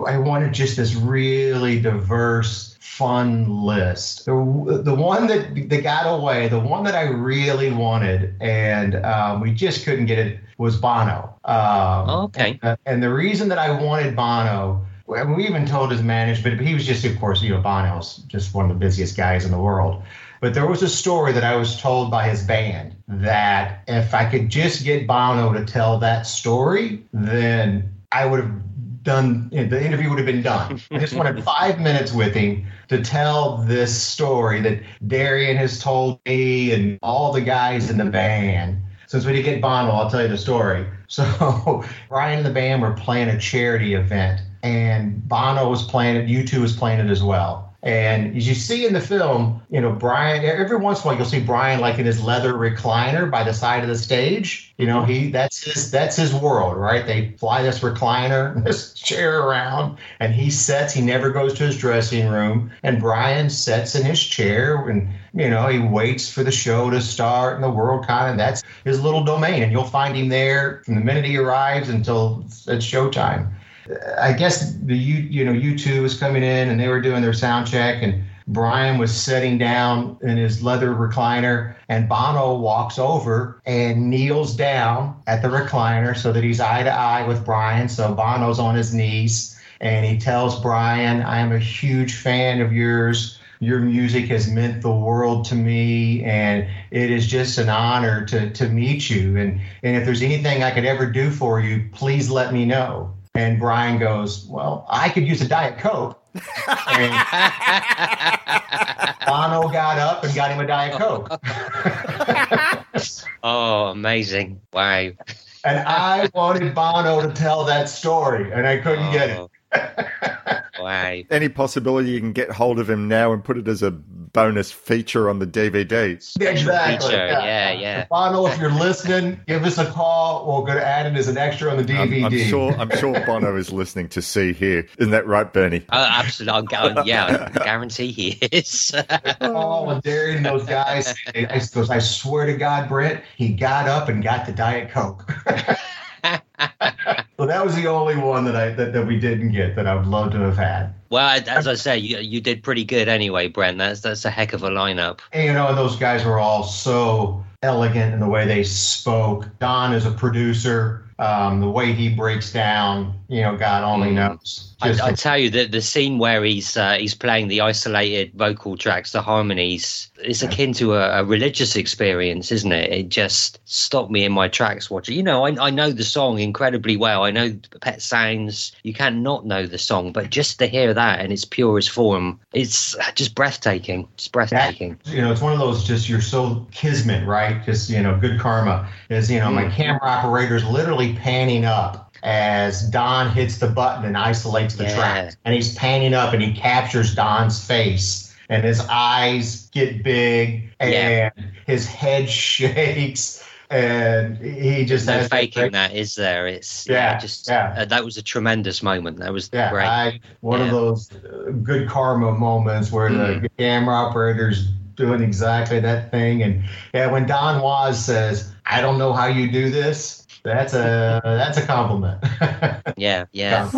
I wanted just this really diverse, fun list. The, the one that, that got away, the one that I really wanted, and um, we just couldn't get it, was Bono. Um, okay. And, and the reason that I wanted Bono, we even told his management, but he was just, of course, you know, Bono's just one of the busiest guys in the world. But there was a story that I was told by his band that if I could just get Bono to tell that story, then I would have done the interview would have been done. I just wanted five minutes with him to tell this story that Darian has told me and all the guys in the band. Since we didn't get Bono, I'll tell you the story. So Brian and the band were playing a charity event, and Bono was playing it. U2 was playing it as well. And as you see in the film, you know, Brian, every once in a while you'll see Brian like in his leather recliner by the side of the stage. You know, he that's his that's his world, right? They fly this recliner, this chair around, and he sets, he never goes to his dressing room. And Brian sets in his chair and you know, he waits for the show to start and the world kind of that's his little domain. And you'll find him there from the minute he arrives until it's showtime. I guess the U, you know U2 was coming in and they were doing their sound check and Brian was sitting down in his leather recliner and Bono walks over and kneels down at the recliner so that he's eye to eye with Brian. So Bono's on his knees and he tells Brian, "I am a huge fan of yours. Your music has meant the world to me, and it is just an honor to to meet you. And and if there's anything I could ever do for you, please let me know." And Brian goes, "Well, I could use a diet coke." And Bono got up and got him a diet coke. Oh, amazing! Wow. And I wanted Bono to tell that story, and I couldn't get it. Oh. Wow. Any possibility you can get hold of him now and put it as a bonus feature on the DVD? Exactly. Feature, yeah, yeah. Bono, if you're listening, give us a call. We're going to add it as an extra on the DVD. I'm, I'm sure. I'm sure Bono is listening to see here. Isn't that right, Bernie? Oh, absolutely. I'll gu- yeah, I guarantee he is. Paul and Darren and those guys. I, goes, I swear to God, Brent, he got up and got the Diet Coke. so that was the only one that I that, that we didn't get that I would love to have had. well, as I say, you, you did pretty good anyway, Brent. That's that's a heck of a lineup. And, you know, and those guys were all so elegant in the way they spoke. Don is a producer. Um, the way he breaks down, you know, God only knows. I, Just I tell you that the scene where he's uh, he's playing the isolated vocal tracks, the harmonies, it's akin to a, a religious experience, isn't it? It just stopped me in my tracks watching. You know, I, I know the song incredibly well. I know Pet Sounds. You can't know the song, but just to hear that in its purest form, it's just breathtaking. It's breathtaking. you know, it's one of those just you're so kismet, right? Just you know, good karma is you know my Mm. camera operator's literally panning up as Don hits the button and isolates the Yeah. track, and he's panning up and he captures Don's face, and his eyes get big, and Yeah. his head shakes, and he just no faking great- that, is there? It's yeah, Yeah, just yeah. Uh, that was a tremendous moment. That was Yeah, great. I, one of those uh, good karma moments where Mm. the camera operator's doing exactly that thing. And yeah, when Don Was says, "I don't know how you do this," that's a that's a compliment. yeah, yeah.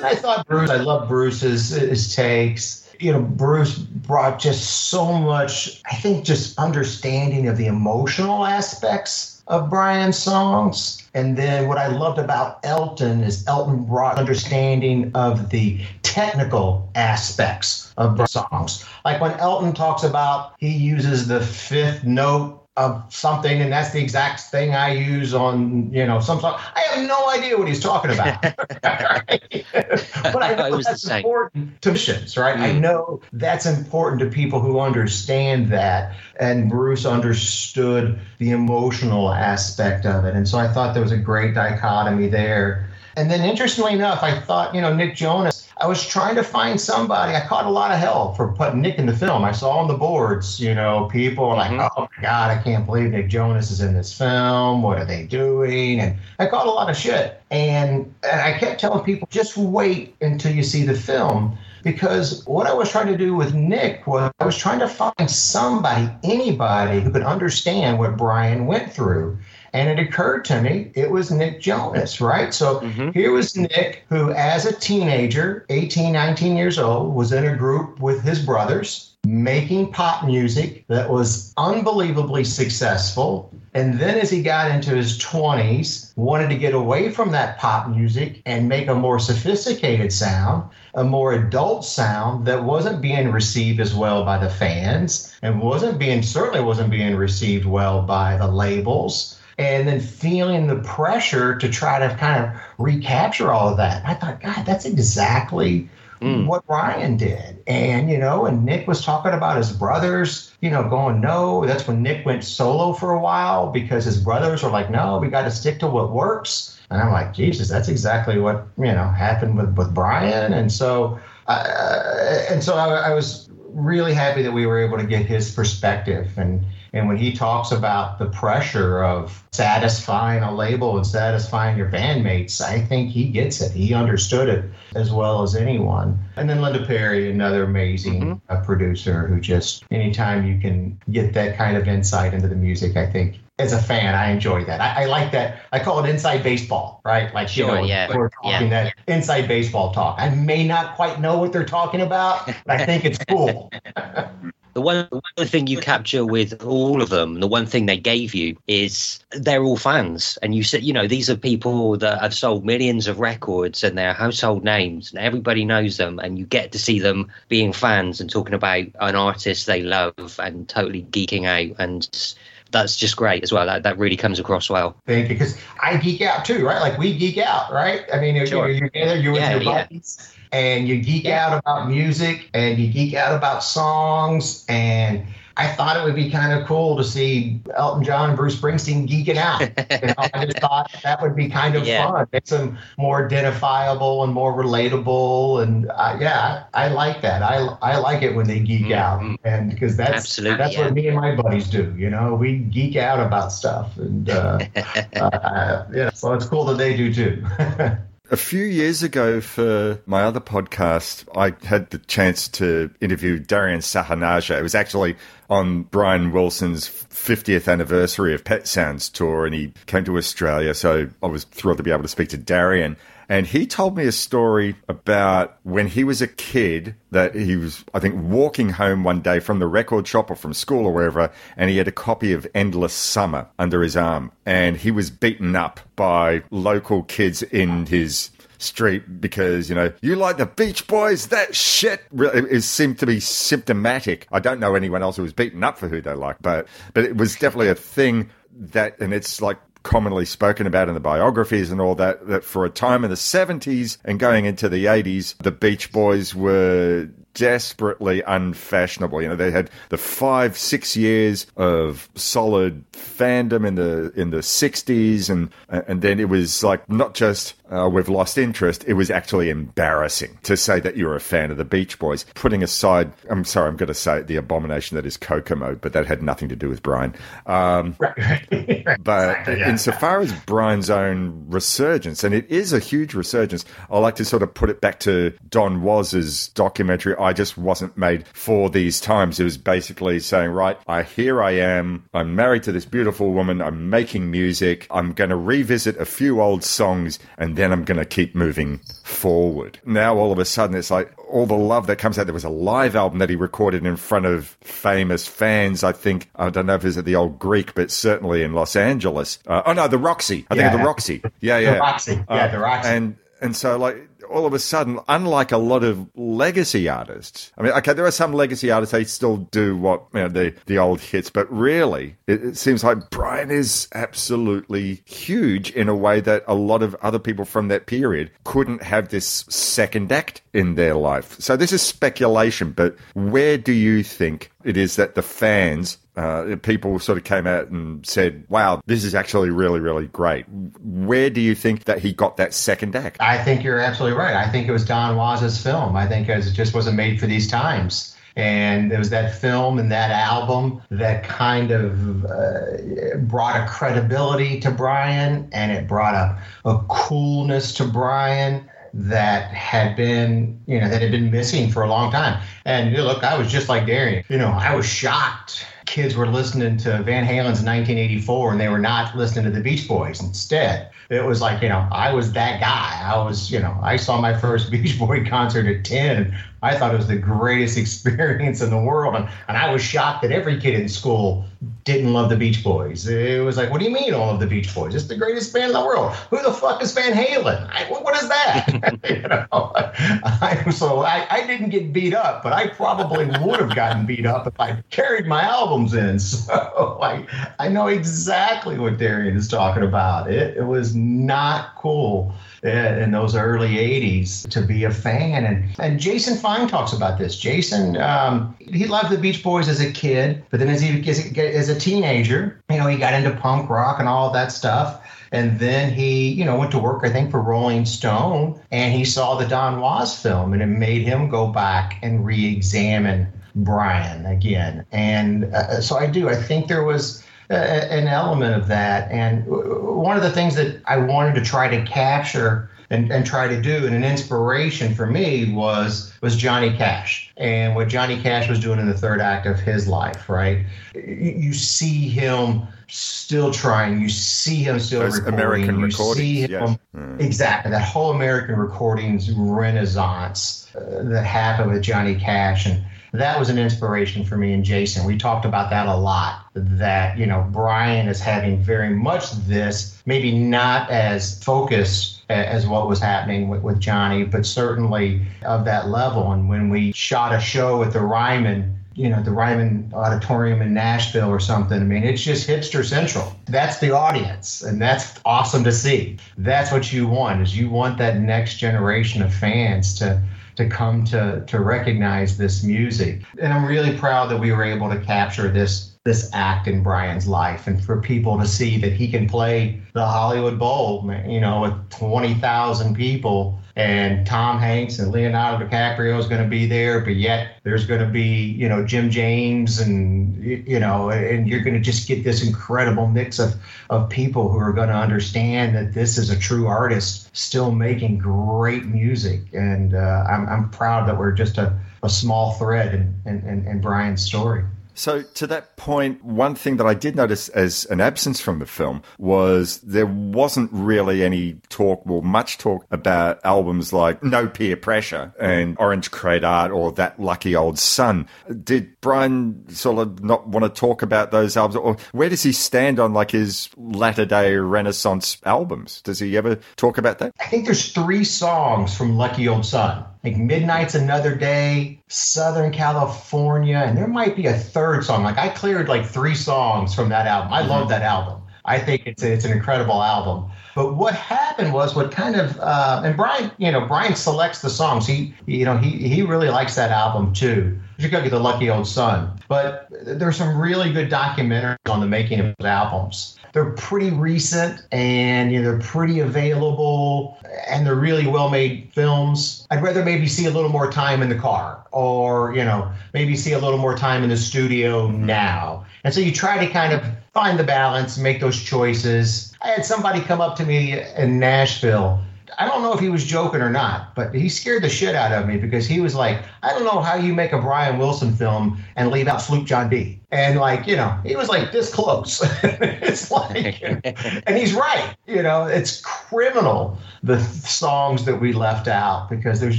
I thought Bruce, I love Bruce's his takes. You know, Bruce brought just so much, I think, just understanding of the emotional aspects of Brian's songs. And then what I loved about Elton is Elton brought understanding of the technical aspects of songs. Like when Elton talks about he uses the fifth note of something, and that's the exact thing I use on, you know, some song. I have no idea what he's talking about. but I know was that's important to missions, right? I Mm. know that's important to people who understand that. And Bruce understood the emotional aspect of it. And so I thought there was a great dichotomy there. And then interestingly enough, I thought, you know, Nick Jonas, I was trying to find somebody. I caught a lot of hell for putting Nick in the film. I saw on the boards, you know, people like, mm-hmm. oh my God, I can't believe Nick Jonas is in this film. What are they doing? And I caught a lot of shit. And, and I kept telling people, just wait until you see the film. Because what I was trying to do with Nick was I was trying to find somebody, anybody who could understand what Brian went through. And it occurred to me it was Nick Jonas, right? So mm-hmm. here was Nick, who, as a teenager, 18, 19 years old, was in a group with his brothers making pop music that was unbelievably successful. And then as he got into his 20s, wanted to get away from that pop music and make a more sophisticated sound, a more adult sound that wasn't being received as well by the fans and wasn't being certainly wasn't being received well by the labels and then feeling the pressure to try to kind of recapture all of that. I thought, God, that's exactly what Ryan did. And, you know, and Nick was talking about his brothers, you know, going, no. That's when Nick went solo for a while because his brothers were like, no, we got to stick to what works. And I'm like, Jesus, that's exactly what, you know, happened with, with Brian. And so, uh, and so I, I was really happy that we were able to get his perspective and and when he talks about the pressure of satisfying a label and satisfying your bandmates, I think he gets it. He understood it as well as anyone. And then Linda Perry, another amazing uh, producer who just, anytime you can get that kind of insight into the music, I think as a fan, I enjoy that. I, I like that. I call it inside baseball, right? Like, you know, yeah, we're talking that inside baseball talk. I may not quite know what they're talking about, but I think it's cool. the one, the one thing you capture with all of them, the one thing they gave you is they're all fans, and you said, you know, these are people that have sold millions of records and they're household names, and everybody knows them, and you get to see them being fans and talking about an artist they love and totally geeking out, and that's just great as well. That that really comes across well. Thank you, because I geek out too, right? Like we geek out, right? I mean, you're, Sure. you're together, you're with Yeah, your yeah. buddies, and you geek out about music, and you geek out about songs, and I thought it would be kind of cool to see Elton John and Bruce Springsteen geeking out. you know, I just thought that would be kind of Yeah. fun. Make them more identifiable and more relatable, and uh, yeah, I, like that. I I like it when they geek out, and because that's Mm-hmm. Absolutely, that's yeah. what me and my buddies do. You know, we geek out about stuff, and uh, uh, yeah, so it's cool that they do too. A few years ago, for my other podcast, I had the chance to interview Darian Sahanaja. It was actually on Brian Wilson's 50th anniversary of Pet Sounds tour, and he came to Australia. So I was thrilled to be able to speak to Darian. And he told me a story about when he was a kid that he was, I think, walking home one day from the record shop or from school or wherever, and he had a copy of Endless Summer under his arm. And he was beaten up by local kids in his street because you know you like the Beach Boys. That shit really it seemed to be symptomatic. I don't know anyone else who was beaten up for who they like, but but it was definitely a thing that, and it's like commonly spoken about in the biographies and all that. That for a time in the seventies and going into the eighties, the Beach Boys were desperately unfashionable. You know, they had the five, six years of solid fandom in the in the sixties, and and then it was like not just uh, we've lost interest. It was actually embarrassing to say that you're a fan of the Beach Boys. Putting aside, I'm sorry, I'm going to say it, the abomination that is Kokomo, but that had nothing to do with Brian. Um, but insofar as Brian's own resurgence, and it is a huge resurgence, I like to sort of put it back to Don Was's documentary. I just wasn't made for these times. It was basically saying, right, I here I am. I'm married to this beautiful woman. I'm making music. I'm going to revisit a few old songs, and then I'm going to keep moving forward. Now all of a sudden, it's like all the love that comes out. There was a live album that he recorded in front of famous fans. I think I don't know if it was at the old Greek, but certainly in Los Angeles. Uh, oh no, the Roxy. I think Yeah. of the Roxy. Yeah, yeah. The Roxy. Yeah, Uh, the Roxy. And and so like all of a sudden, unlike a lot of legacy artists, I mean, okay, there are some legacy artists they still do what you know the the old hits, but really, it, it seems like Brian is absolutely huge in a way that a lot of other people from that period couldn't have this second act in their life. So this is speculation, but where do you think it is that the fans uh, people sort of came out and said, "Wow, this is actually really, really great." Where do you think that he got that second act? I think you're absolutely right. I think it was Don Was's film. I think it, just wasn't made for these times. And it was that film and that album that kind of uh, brought a credibility to Brian and it brought a, a coolness to Brian that had been, you know, that had been missing for a long time. And you know, look, I was just like Darian. You know, I was shocked. Kids were listening to Van Halen's 1984 and they were not listening to the Beach Boys instead. It was like, you know, I was that guy. I was, you know, I saw my first Beach Boy concert at 10 and I thought it was the greatest experience in the world. And, and I was shocked that every kid in school didn't love the Beach Boys. It was like, what do you mean all of the Beach Boys? It's the greatest band in the world. Who the fuck is Van Halen? I, what is that? you know, I, so I, I didn't get beat up, but I probably would have gotten beat up if I carried my albums in. So I, I know exactly what Darian is talking about. It, it was not cool uh, in those early 80s to be a fan. And, and Jason Fine talks about this. Jason, um, he loved the Beach Boys as a kid, but then as he as a, teenager, you know, he got into punk rock and all that stuff. And then he, you know, went to work, I think, for Rolling Stone, and he saw the Don Was film, and it made him go back and re-examine Brian again. And uh, so I do. I think there was uh, an element of that. And one of the things that I wanted to try to capture and, and try to do, and an inspiration for me was was Johnny Cash and what Johnny Cash was doing in the third act of his life. Right, you, see him still trying. You see him still Those recording. American you recordings, see him yes. Mm. exactly that whole American recordings renaissance uh, that happened with Johnny Cash and that was an inspiration for me and Jason. We talked about that a lot. That, you know, Brian is having very much this, maybe not as focused as what was happening with, with Johnny, but certainly of that level. And when we shot a show at the Ryman, you know, the Ryman Auditorium in Nashville or something. I mean, it's just hipster central. That's the audience, and that's awesome to see. That's what you want is you want that next generation of fans to to come to to recognize this music. And I'm really proud that we were able to capture this this act in Brian's life and for people to see that he can play the Hollywood Bowl, you know, with 20,000 people and Tom Hanks and Leonardo DiCaprio is going to be there, but yet there's going to be, you know, Jim James and, you know, and you're going to just get this incredible mix of, of people who are going to understand that this is a true artist still making great music. And uh, I'm, I'm proud that we're just a, a small thread in, in, in, in Brian's story. So, to that point, one thing that I did notice as an absence from the film was there wasn't really any talk or much talk about albums like No Pier Pressure and Orange Crate Art or That Lucky Old Sun. Did Brian sort of not want to talk about those albums? Or where does he stand on like his latter day Renaissance albums? Does he ever talk about that? I think there's three songs from Lucky Old Sun. Midnight's Another Day, Southern California, and there might be a third song. Like I cleared like three songs from that album. I love that album. I think it's it's an incredible album. But what happened was what kind of uh, and Brian, you know, Brian selects the songs. He you know he he really likes that album too. Particularly the Lucky Old Sun. But there's some really good documentaries on the making of albums. They're pretty recent and you know, they're pretty available and they're really well made films. I'd rather maybe see a little more time in the car or, you know, maybe see a little more time in the studio now. And so you try to kind of find the balance, make those choices. I had somebody come up to me in Nashville. I don't know if he was joking or not, but he scared the shit out of me because he was like, I don't know how you make a Brian Wilson film and leave out Sloop John B. And like, you know, he was like this close. it's like, and he's right. You know, it's criminal the th- songs that we left out because there's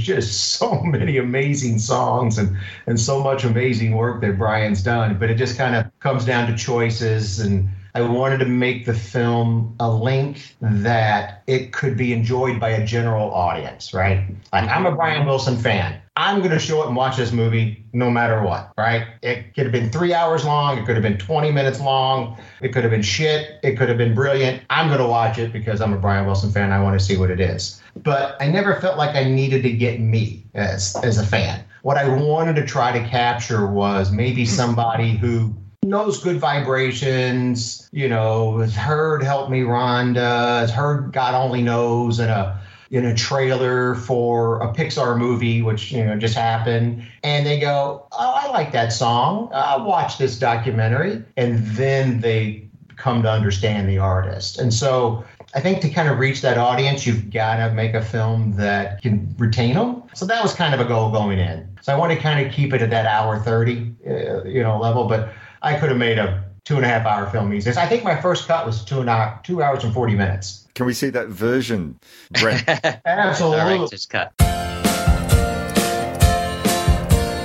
just so many amazing songs and and so much amazing work that Brian's done. But it just kind of comes down to choices and. I wanted to make the film a length that it could be enjoyed by a general audience, right? Like, I'm a Brian Wilson fan. I'm going to show up and watch this movie no matter what, right? It could have been three hours long. It could have been 20 minutes long. It could have been shit. It could have been brilliant. I'm going to watch it because I'm a Brian Wilson fan. I want to see what it is. But I never felt like I needed to get me as, as a fan. What I wanted to try to capture was maybe somebody who knows good vibrations, you know, has heard Help Me Rhonda, has heard God Only Knows in a in a trailer for a Pixar movie, which you know just happened, and they go, "Oh, I like that song. I'll watch this documentary," and then they come to understand the artist. And so, I think to kind of reach that audience, you've got to make a film that can retain them. So that was kind of a goal going in. So I want to kind of keep it at that hour thirty, uh, you know, level, but I could have made a two and a half hour film easy. I think my first cut was two and a, two hours and forty minutes. Can we see that version, Brent? Absolutely. Director's cut.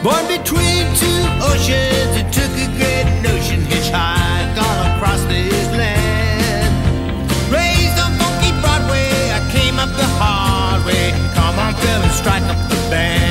Born between two oceans, it took a great notion hitchhike all across this land. Raised on funky Broadway, I came up the hard way. Come on, fella, strike up the band.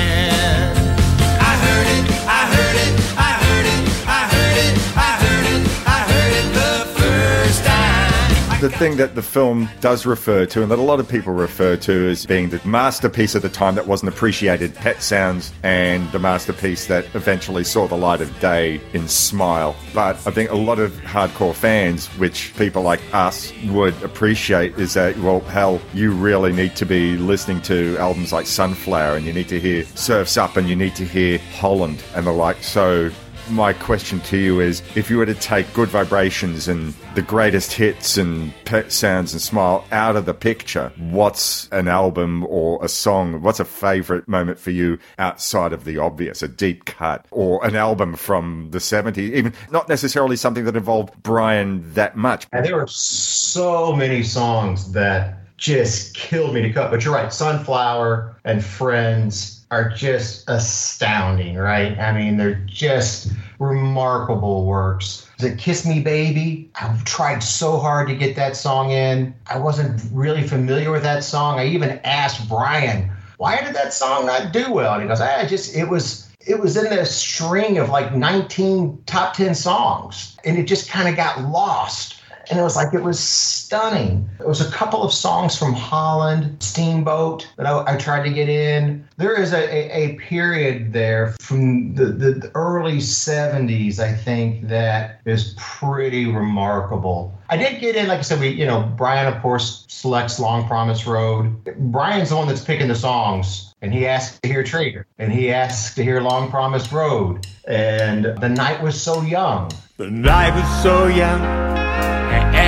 The thing that the film does refer to, and that a lot of people refer to as being the masterpiece of the time that wasn't appreciated, Pet Sounds, and the masterpiece that eventually saw the light of day in Smile. But I think a lot of hardcore fans, which people like us would appreciate, is that, well, hell, you really need to be listening to albums like Sunflower, and you need to hear Surfs Up, and you need to hear Holland, and the like. So my question to you is if you were to take good vibrations and the greatest hits and pet sounds and smile out of the picture what's an album or a song what's a favorite moment for you outside of the obvious a deep cut or an album from the 70s even not necessarily something that involved brian that much And there were so many songs that just killed me to cut. But you're right, Sunflower and Friends are just astounding, right? I mean, they're just remarkable works. The Kiss Me Baby, I tried so hard to get that song in. I wasn't really familiar with that song. I even asked Brian, why did that song not do well? And he goes, ah, I just, it was, it was in this string of like 19 top 10 songs and it just kind of got lost and it was like it was stunning. It was a couple of songs from Holland, Steamboat, that I, I tried to get in. There is a, a, a period there from the, the, the early 70s, I think, that is pretty remarkable. I did get in, like I said, we, you know, Brian, of course, selects Long Promised Road. Brian's the one that's picking the songs, and he asks to hear Traitor, and he asks to hear Long Promised Road, and The Night Was So Young. The night was so young,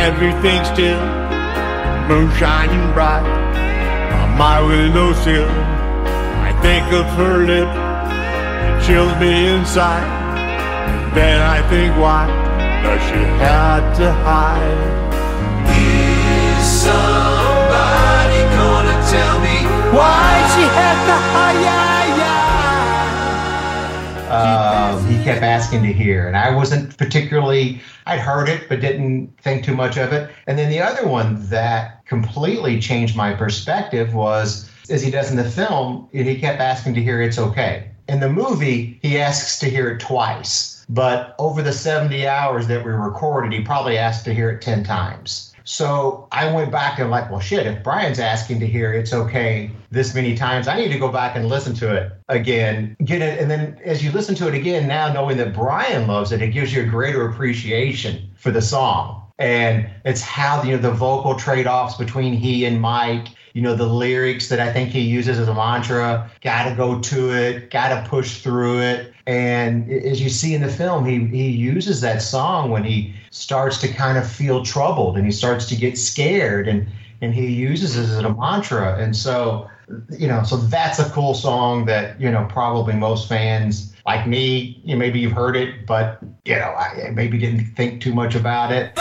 everything still, moon shining bright, on my windowsill. I think of her lip, it chills me inside. And then I think, why does she have to hide? Is somebody gonna tell me why she had to hide? Um, he kept asking to hear. And I wasn't particularly, I'd heard it, but didn't think too much of it. And then the other one that completely changed my perspective was, as he does in the film, he kept asking to hear It's Okay. In the movie, he asks to hear it twice. But over the 70 hours that we recorded, he probably asked to hear it 10 times. So I went back and like, well, shit, if Brian's asking to hear it's okay this many times, I need to go back and listen to it again, get it. And then as you listen to it again, now knowing that Brian loves it, it gives you a greater appreciation for the song. And it's how you know the vocal trade-offs between he and Mike, you know, the lyrics that I think he uses as a mantra, gotta go to it, gotta push through it. And as you see in the film, he he uses that song when he starts to kind of feel troubled and he starts to get scared and and he uses it as a mantra. And so, you know, so that's a cool song that, you know, probably most fans like me, you know, maybe you've heard it, but you know, I maybe didn't think too much about it.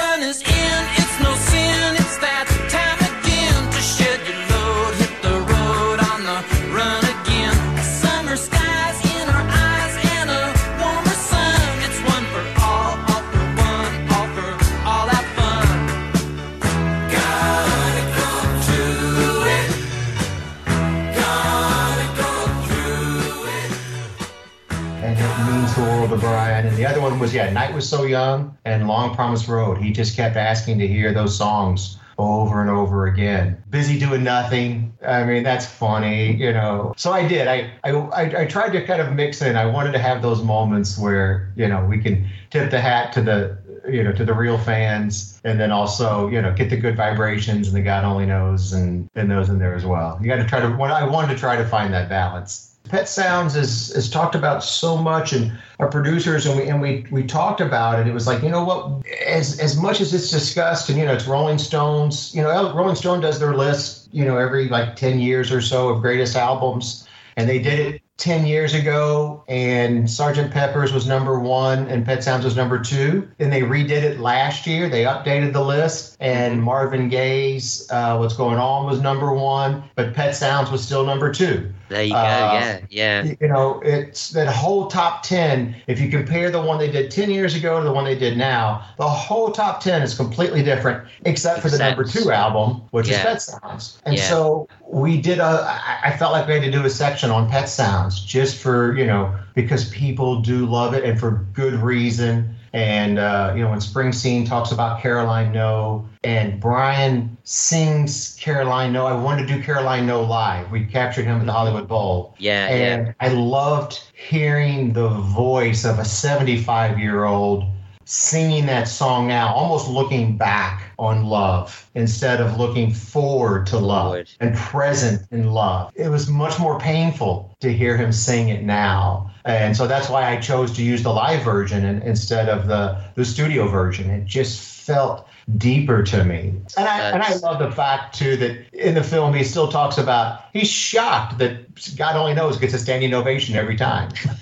The other one was, yeah, Night Was So Young and Long Promised Road. He just kept asking to hear those songs over and over again. Busy doing nothing. I mean, that's funny, you know. So I did. I, I, I, tried to kind of mix in. I wanted to have those moments where, you know, we can tip the hat to the, you know, to the real fans and then also, you know, get the good vibrations and the God only knows and, and those in there as well. You got to try to, what I wanted to try to find that balance. Pet Sounds is is talked about so much, and our producers and we and we we talked about it. It was like you know what, as as much as it's discussed, and you know it's Rolling Stones. You know, Rolling Stone does their list, you know, every like ten years or so of greatest albums, and they did it 10 years ago and Sergeant Pepper's was number one and Pet Sounds was number two. Then they redid it last year. They updated the list and Marvin Gaye's uh, What's Going On was number one, but Pet Sounds was still number two. There you go. Uh, yeah, yeah. You know, it's that whole top 10. If you compare the one they did 10 years ago to the one they did now, the whole top 10 is completely different, except for the number two album, which Yeah. is Pet Sounds. And Yeah. so we did a. I felt like we had to do a section on Pet Sounds just for, you know, because people do love it and for good reason. And, uh, you know, when Springsteen talks about Caroline No and Brian sings Caroline No, I wanted to do Caroline No live. We captured him at the Hollywood Bowl. Yeah, And yeah. I loved hearing the voice of a 75 year old singing that song now, almost looking back on love instead of looking forward to love and present in love. It was much more painful to hear him sing it now. And so that's why I chose to use the live version instead of the, the studio version. It just felt deeper to me. And I, and I love the fact, too, that in the film he still talks about he's shocked that God only knows gets a standing ovation every time.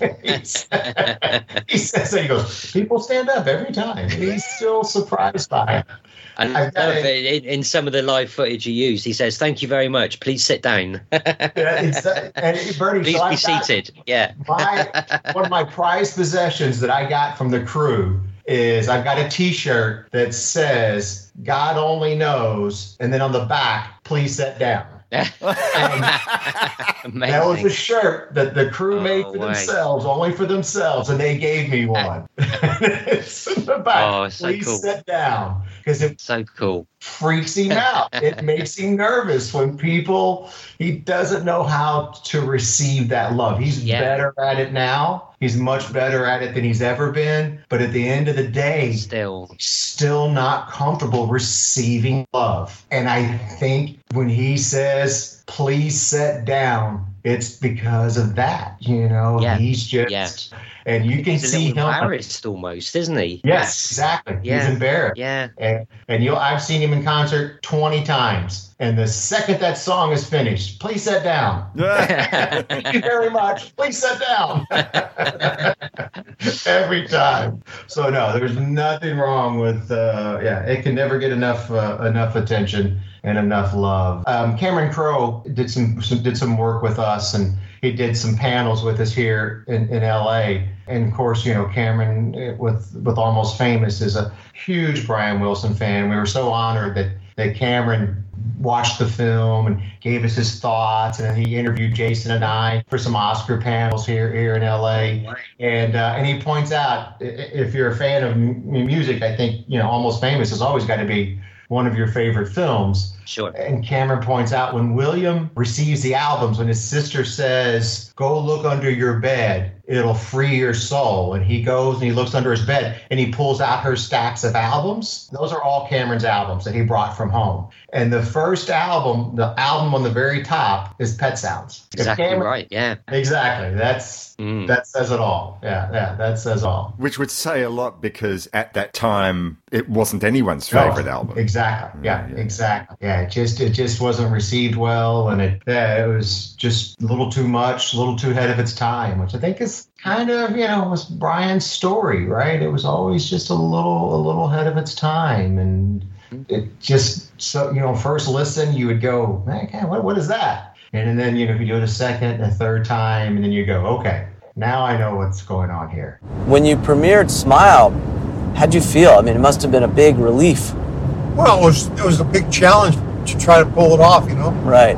He says that he goes, people stand up every time. He's still surprised by it. I I've got love it. it. In, in some of the live footage you used, he says, "Thank you very much. Please sit down. Yeah, uh, and Bernie, Please so be I've seated." Yeah. my one of my prized possessions that I got from the crew is I've got a T-shirt that says "God only knows," and then on the back, "Please sit down." That was a shirt that the crew made for themselves, only for themselves, and they gave me one. it's in the back. Oh, so Please cool. sit down because it so cool. freaks him out. it makes him nervous when people he doesn't know how to receive that love. He's Yeah. better at it now. He's much better at it than he's ever been. But at the end of the day, still still not comfortable receiving love. And I think when he says, please sit down, it's because of that. You know, Yeah. he's just Yeah. And you can He's see little him embarrassed almost, isn't he? Yes, exactly. He's Yeah. embarrassed. Yeah. And, and you I've seen him in concert 20 times. And the second that song is finished, please sit down. Thank you very much. Please sit down. Every time. So no, there's nothing wrong with uh yeah, it can never get enough uh, enough attention and enough love. Um, Cameron Crowe did some, some did some work with us and he did some panels with us here in, in LA. And of course, you know, Cameron eh, with with Almost Famous is a huge Brian Wilson fan. We were so honored that that Cameron watched the film and gave us his thoughts, and he interviewed Jason and I for some Oscar panels here here in LA. And uh, and he points out if you're a fan of music, I think you know Almost Famous has always got to be one of your favorite films. Sure. And Cameron points out when William receives the albums, when his sister says, Go look under your bed, it'll free your soul. And he goes and he looks under his bed and he pulls out her stacks of albums. Those are all Cameron's albums that he brought from home. And the first album, the album on the very top, is Pet Sounds. Exactly Cameron- right. Yeah. Exactly. That's Mm. that says it all. Yeah, yeah, that says all. Which would say a lot because at that time it wasn't anyone's No, favorite album. Exactly. Yeah, exactly. Yeah, it just it just wasn't received well, and it yeah, it was just a little too much, a little too ahead of its time, which I think is kind of you know was Brian's story, right? It was always just a little a little ahead of its time, and it just so you know first listen you would go, man, what what is that? And then you know if you do it a second, a third time, and then you go, okay, now I know what's going on here. When you premiered Smile, how'd you feel? I mean, it must have been a big relief. Well, it was it was a big challenge to try to pull it off, you know. Right.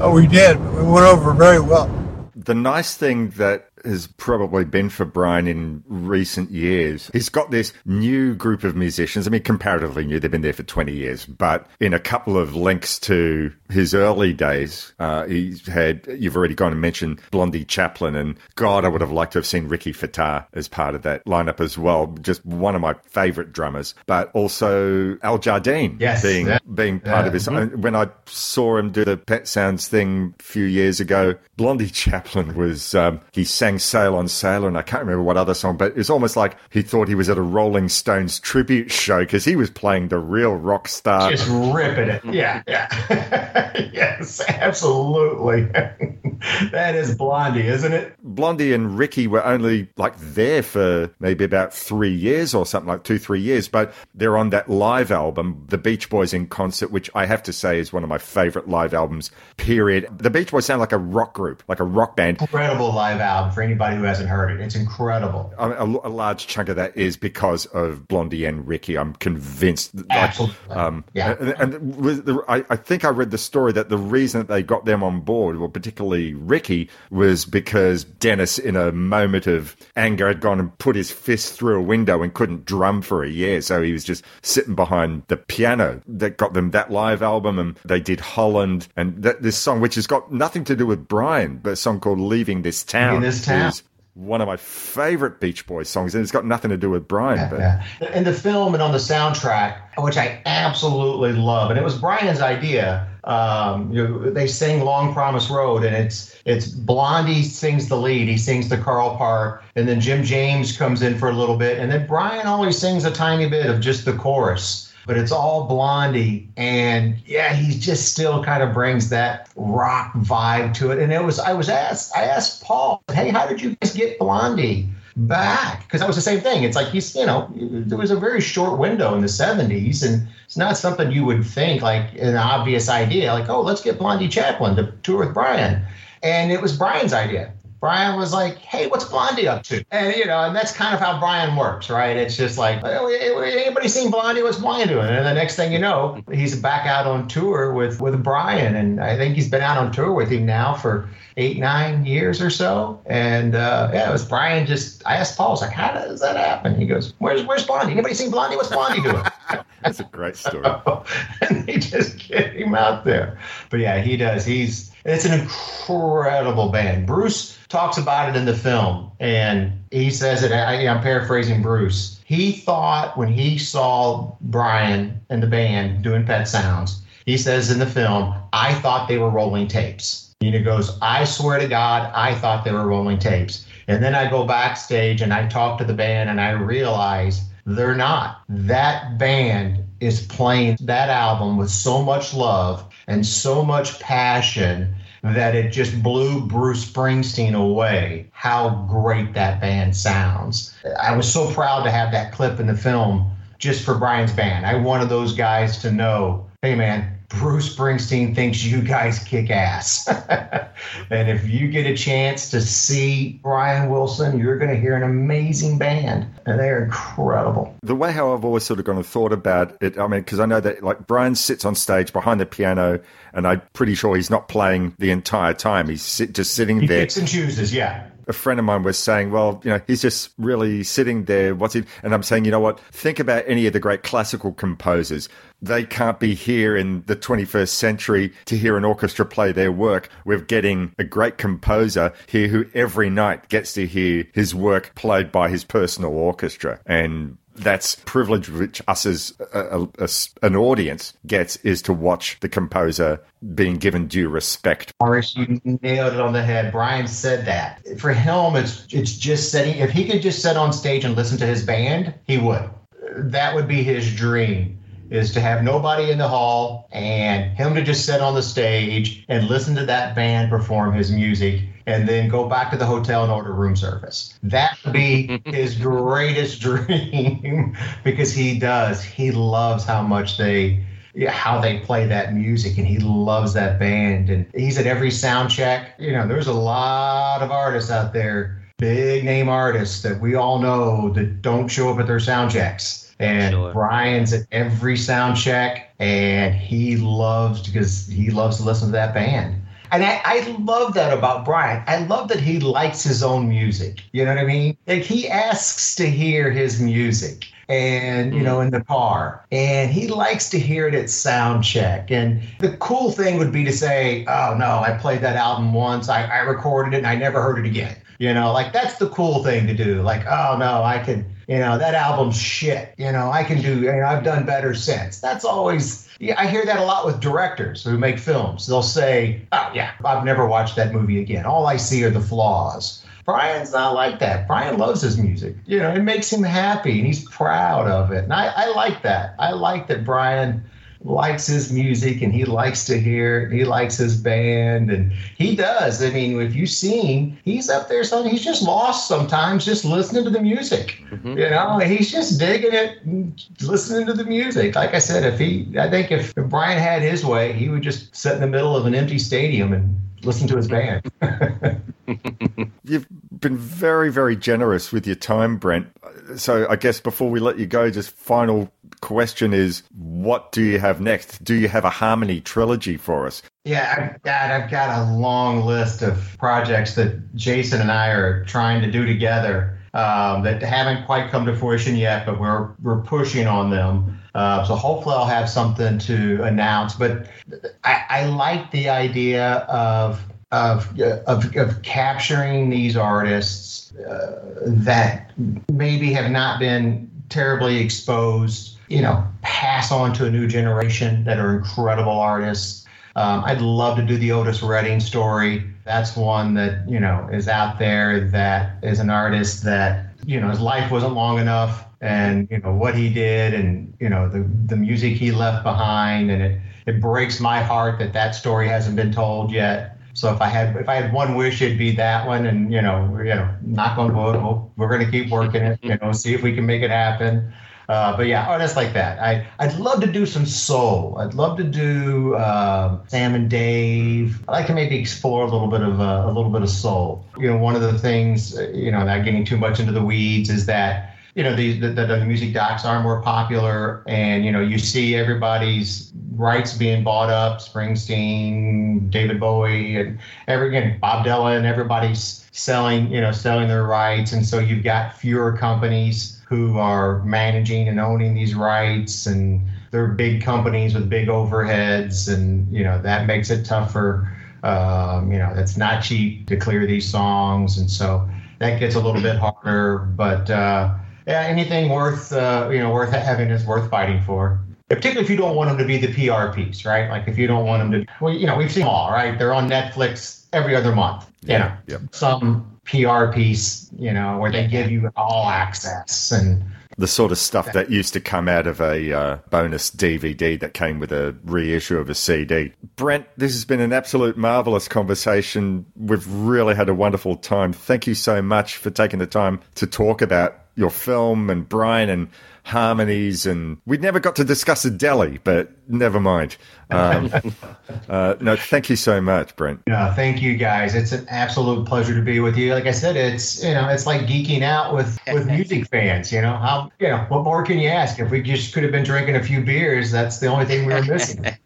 Oh, we did. We went over very well. The nice thing that has probably been for Brian in recent years, he's got this new group of musicians. I mean, comparatively new, they've been there for 20 years, but in a couple of links to his early days, uh, he's had, you've already gone and mentioned Blondie Chaplin, and God, I would have liked to have seen Ricky Fataar as part of that lineup as well. Just one of my favorite drummers, but also Al Jardine Yes, being, yeah. being part Yeah. of his. Mhm. When I saw him do the Pet Sounds thing a few years ago, Blondie Chaplin was, um, he sang Sail on Sailor, and I can't remember what other song, but it's almost like he thought he was at a Rolling Stones tribute show because he was playing the real rock star. Just ripping it. Mm. Yeah, yeah. yes, absolutely. that is Blondie, isn't it? Blondie and Ricky were only like there for maybe about three years or something like two, three years, but they're on that live album, The Beach Boys in Concert, which I have to say is one of my favorite live albums, period. The Beach Boys sound like a rock group, like a rock band. Incredible live album for anybody who hasn't heard it. It's incredible. I mean, a, a large chunk of that is because of Blondie and Ricky. I'm convinced. Like, Absolutely. Um, Yeah. And, and the, I, I think I read the story that the reason that they got them on board, well, particularly Ricky, was because Dennis, in a moment of anger, had gone and put his fist through a window and couldn't drum for a year. So he was just sitting behind the piano. That got them that live album, and they did Holland and that, this song, which has got nothing to do with Brian, but a song called "Leaving This Town." Leaving This Town. is one of my favorite Beach Boys songs, and it's got nothing to do with Brian. but Yeah. In the film and on the soundtrack, which I absolutely love, and it was Brian's idea. Um, you know, they sing "Long Promise Road," and it's it's Blondie sings the lead. He sings the Carl part, and then Jim James comes in for a little bit, and then Brian always sings a tiny bit of just the chorus. But it's all Blondie, and yeah, he just still kind of brings that rock vibe to it. And it was I was asked I asked Paul, hey, how did you guys get Blondie? Back because that was the same thing. It's like he's, you know, there was a very short window in the 70s, and it's not something you would think like an obvious idea, like, oh, let's get Blondie Chaplin to tour with Brian. And it was Brian's idea. Brian was like, "Hey, what's Blondie up to?" And you know, and that's kind of how Brian works, right? It's just like, oh, anybody seen Blondie? What's Blondie doing? And the next thing you know, he's back out on tour with with Brian, and I think he's been out on tour with him now for eight, nine years or so. And uh, yeah, it was Brian. Just I asked Paul, I was like, "How does that happen?" He goes, "Where's Where's Blondie? Anybody seen Blondie? What's Blondie doing?" That's a great story. and they just get him out there. But yeah, he does. He's it's an incredible band. Bruce talks about it in the film, and he says it. I, am paraphrasing Bruce. He thought when he saw Brian and the band doing Pet Sounds, he says in the film, I thought they were rolling tapes. And he goes, I swear to God, I thought they were rolling tapes. And then I go backstage and I talk to the band and I realize they're not. That band is playing that album with so much love and so much passion that it just blew Bruce Springsteen away how great that band sounds. I was so proud to have that clip in the film just for Brian's band. I wanted those guys to know, hey man, Bruce Springsteen thinks you guys kick ass. and if you get a chance to see Brian Wilson, you're going to hear an amazing band. And they're incredible. The way how I've always sort of gone and thought about it, I mean, because I know that like Brian sits on stage behind the piano, and I'm pretty sure he's not playing the entire time. He's sit, just sitting he there. He picks and chooses, yeah a friend of mine was saying, well, you know, he's just really sitting there. What's he? And I'm saying, you know what? Think about any of the great classical composers. They can't be here in the 21st century to hear an orchestra play their work. We're getting a great composer here who every night gets to hear his work played by his personal orchestra. And that's privilege which us as a, a, an audience gets is to watch the composer being given due respect. Horace, you nailed it on the head. Brian said that. For him, it's it's just setting. If he could just sit on stage and listen to his band, he would. That would be his dream is to have nobody in the hall and him to just sit on the stage and listen to that band perform his music and then go back to the hotel and order room service. That would be his greatest dream because he does. He loves how much they how they play that music and he loves that band and he's at every sound check. You know, there's a lot of artists out there, big name artists that we all know that don't show up at their sound checks and sure. Brian's at every sound check, and he loves because he loves to listen to that band. And I, I, love that about Brian. I love that he likes his own music. You know what I mean? Like he asks to hear his music and you mm. know in the car and he likes to hear it at sound check and the cool thing would be to say oh no i played that album once i, I recorded it and i never heard it again you know like that's the cool thing to do like oh no i could you know, that album's shit. You know, I can do, you know, I've done better since. That's always, yeah, I hear that a lot with directors who make films. They'll say, oh, yeah, I've never watched that movie again. All I see are the flaws. Brian's not like that. Brian loves his music. You know, it makes him happy and he's proud of it. And I, I like that. I like that Brian likes his music and he likes to hear he likes his band and he does. I mean if you see him he's up there so he's just lost sometimes just listening to the music. Mm-hmm. you know he's just digging it listening to the music. Like i said if he i think if, if brian had his way he would just sit in the middle of an empty stadium and listen to his band. You've been very, very generous with your time, Brent. So I guess before we let you go, just final question is what do you have next? Do you have a harmony trilogy for us? Yeah, I've got I've got a long list of projects that Jason and I are trying to do together um, that haven't quite come to fruition yet, but we're we're pushing on them. Uh, so hopefully I'll have something to announce. But I, I like the idea of of, of, of capturing these artists uh, that maybe have not been terribly exposed, you know, pass on to a new generation that are incredible artists. Um, I'd love to do the Otis Redding story. That's one that, you know, is out there that is an artist that, you know, his life wasn't long enough and, you know, what he did and, you know, the, the music he left behind. And it, it breaks my heart that that story hasn't been told yet So if I had if I had one wish, it'd be that one. And you know, you know, knock on wood, we're going to keep working it. You know, see if we can make it happen. Uh, but yeah, artists like that. I I'd love to do some soul. I'd love to do uh, Sam and Dave. I like to maybe explore a little bit of uh, a little bit of soul. You know, one of the things, you know, not getting too much into the weeds, is that you know the, the, the music docs are more popular and you know you see everybody's rights being bought up springsteen david bowie and every again bob dylan everybody's selling you know selling their rights and so you've got fewer companies who are managing and owning these rights and they're big companies with big overheads and you know that makes it tougher um, you know it's not cheap to clear these songs and so that gets a little bit harder but uh, yeah, anything worth uh, you know worth having is worth fighting for. Particularly if you don't want them to be the PR piece, right? Like if you don't want them to, well, you know, we've seen them all, right? They're on Netflix every other month. You know, yeah. some PR piece, you know, where they give you all access and the sort of stuff that used to come out of a uh, bonus DVD that came with a reissue of a CD. Brent, this has been an absolute marvelous conversation. We've really had a wonderful time. Thank you so much for taking the time to talk about your film and Brian and harmonies and we never got to discuss a deli, but never mind. Um, uh, no, thank you so much, Brent. Yeah, thank you guys. It's an absolute pleasure to be with you. Like I said, it's you know it's like geeking out with with music fans. You know how you know what more can you ask? If we just could have been drinking a few beers, that's the only thing we were missing.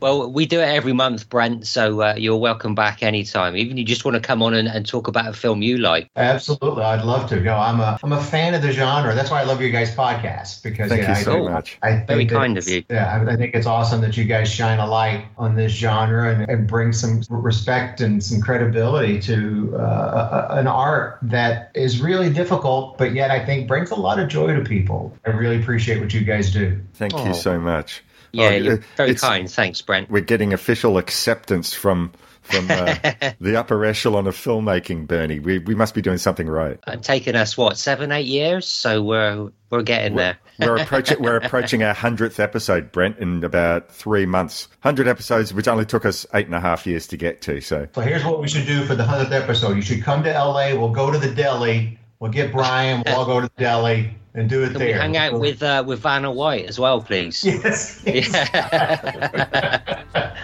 well, we do it every month, Brent. So uh, you're welcome back anytime. Even if you just want to come on and, and, talk about a film you like. Absolutely, I'd love to. No, I'm a I'm a fan of the genre. That's why I love your guys' podcast because thank yeah, you I, so much. I Very kind of you. Yeah, I, I, think it's awesome that you guys shine a light on this genre and, and bring some respect and some credibility to uh, an art that is really difficult, but yet I think brings a lot of joy to people. I really appreciate what you guys do. Thank oh. you so much. Yeah, oh, you're very kind. Thanks, Brent. We're getting official acceptance from from uh, the upper echelon of filmmaking, Bernie. We we must be doing something right. It's taken us what seven, eight years, so we're we're getting we're, there. we're approaching we're approaching our hundredth episode, Brent, in about three months. Hundred episodes, which only took us eight and a half years to get to. So, so here's what we should do for the hundredth episode. You should come to L.A. We'll go to the deli. We'll get Brian. We'll all go to the deli and do it Can there. We hang out with uh, with Vanna White as well, please. Yes. Yeah.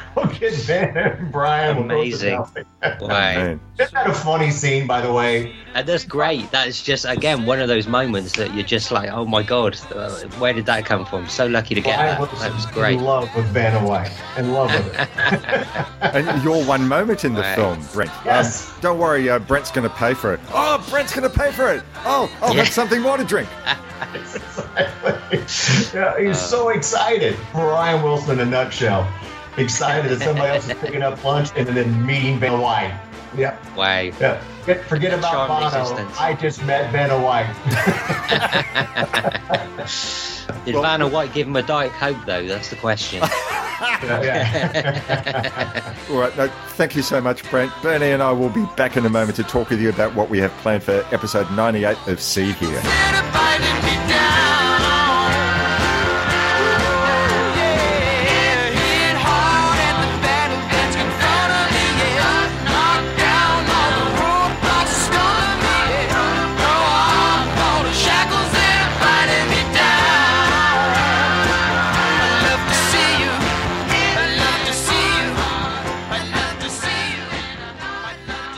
we'll get Vanna and Brian. Amazing. We'll wow. Isn't that a funny scene, by the way? And that's great. That's just again one of those moments that you're just like, oh my god, uh, where did that come from? So lucky to get well, that. Was that was great. In love with Vanna White. In love with it. and your one moment in the right. film, Brent. Yes. Um, don't worry, uh, Brent's going to pay for it. Oh, Brent's going to pay for it. Oh, I'll yeah. have something more to drink. Exactly. Yeah, he's uh, so excited. Brian Wilson in a nutshell. Excited that somebody else is picking up lunch and then meeting Vanna White. Yep. Wow. Yeah. Forget about Bono. Existence. I just met Vanna White. Did well, Vanna White give him a Diet Coke, though? That's the question. yeah. All right. No, thank you so much, Brent. Bernie and I will be back in a moment to talk with you about what we have planned for episode 98 of See Here.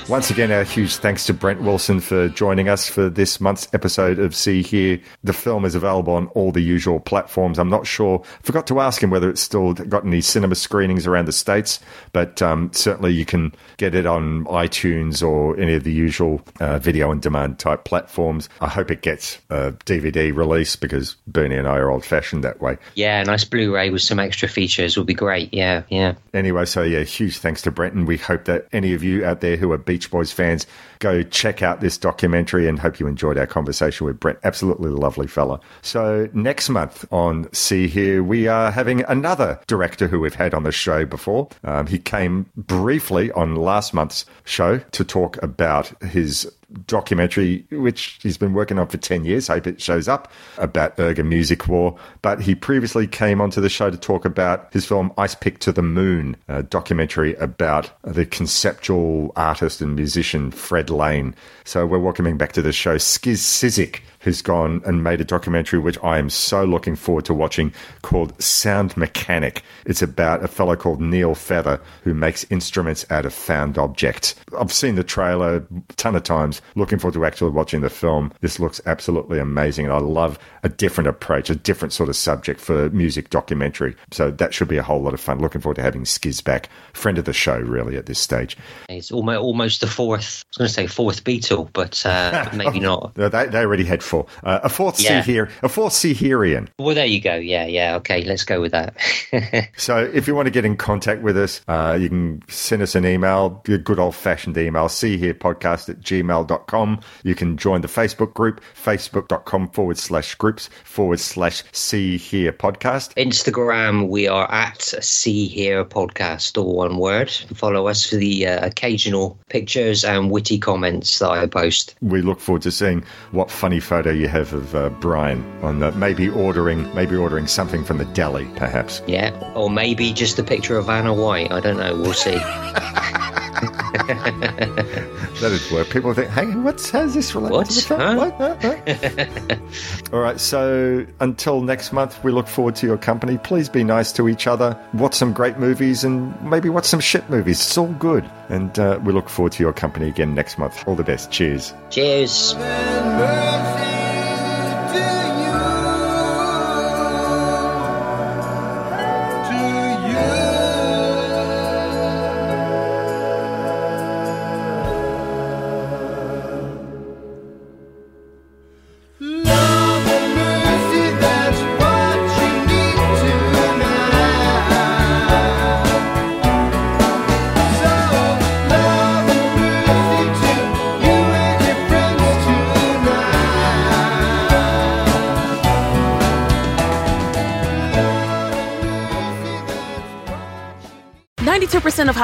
Once again, our huge thanks to Brent Wilson for joining us for this month's episode of See Here. The film is available on all the usual platforms. I'm not sure. Forgot to ask him whether it's still got any cinema screenings around the states, but um, certainly you can get it on iTunes or any of the usual uh, video on demand type platforms. I hope it gets a DVD release because Bernie and I are old fashioned that way. Yeah, nice Blu-ray with some extra features would be great. Yeah, yeah. Anyway, so yeah, huge thanks to Brent, and we hope that any of you out there who are beach Beach Boys fans, go check out this documentary and hope you enjoyed our conversation with Brett. Absolutely lovely fella. So, next month on See Here, we are having another director who we've had on the show before. Um, he came briefly on last month's show to talk about his documentary, which he's been working on for 10 years. Hope it shows up about Erga Music War. But he previously came onto the show to talk about his film Ice Pick to the Moon, a documentary about the conceptual artist and musician Fred Lane. So we're welcoming back to the show Skizz Cyzyk, who's gone and made a documentary which I am so looking forward to watching called Sound Mechanic. It's about a fellow called Neil Feather who makes instruments out of found objects. I've seen the trailer a ton of times, looking forward to actually watching the film. This looks absolutely amazing, and I love a different approach, a different sort of subject for music documentary. So that should be a whole lot of fun. Looking forward to having Skizz back, friend of the show, really, at this stage. It's almost almost the fourth. I was going to say fourth Beatle, but uh, maybe not. No, they, they already had four. Uh, a fourth Yeah. sea here, a fourth C Seaherian. Well, there you go. Yeah, yeah. Okay, let's go with that. So if you want to get in contact with us, uh, you can send us an email, your good old fashioned email, see here podcast at gmail.com. You can join the Facebook group, facebook.com forward slash groups forward slash see here podcast. Instagram, we are at See Here Podcast, all one word. Follow us for the uh, occasional pictures and witty comments that I post. We look forward to seeing what funny photo you have of uh, Brian on the, maybe ordering, maybe ordering something from the deli, perhaps. Yeah, or maybe just a picture of Vanna White. I don't know. We'll see. That is where people think, hey, what's how's this related What? to the film? Huh? What? Huh? Huh? All right, so until next month, we look forward to your company. Please be nice to each other. Watch some great movies and maybe watch some shit movies. It's all good. And uh, we look forward to your company again next month. All the best. Cheers. Cheers.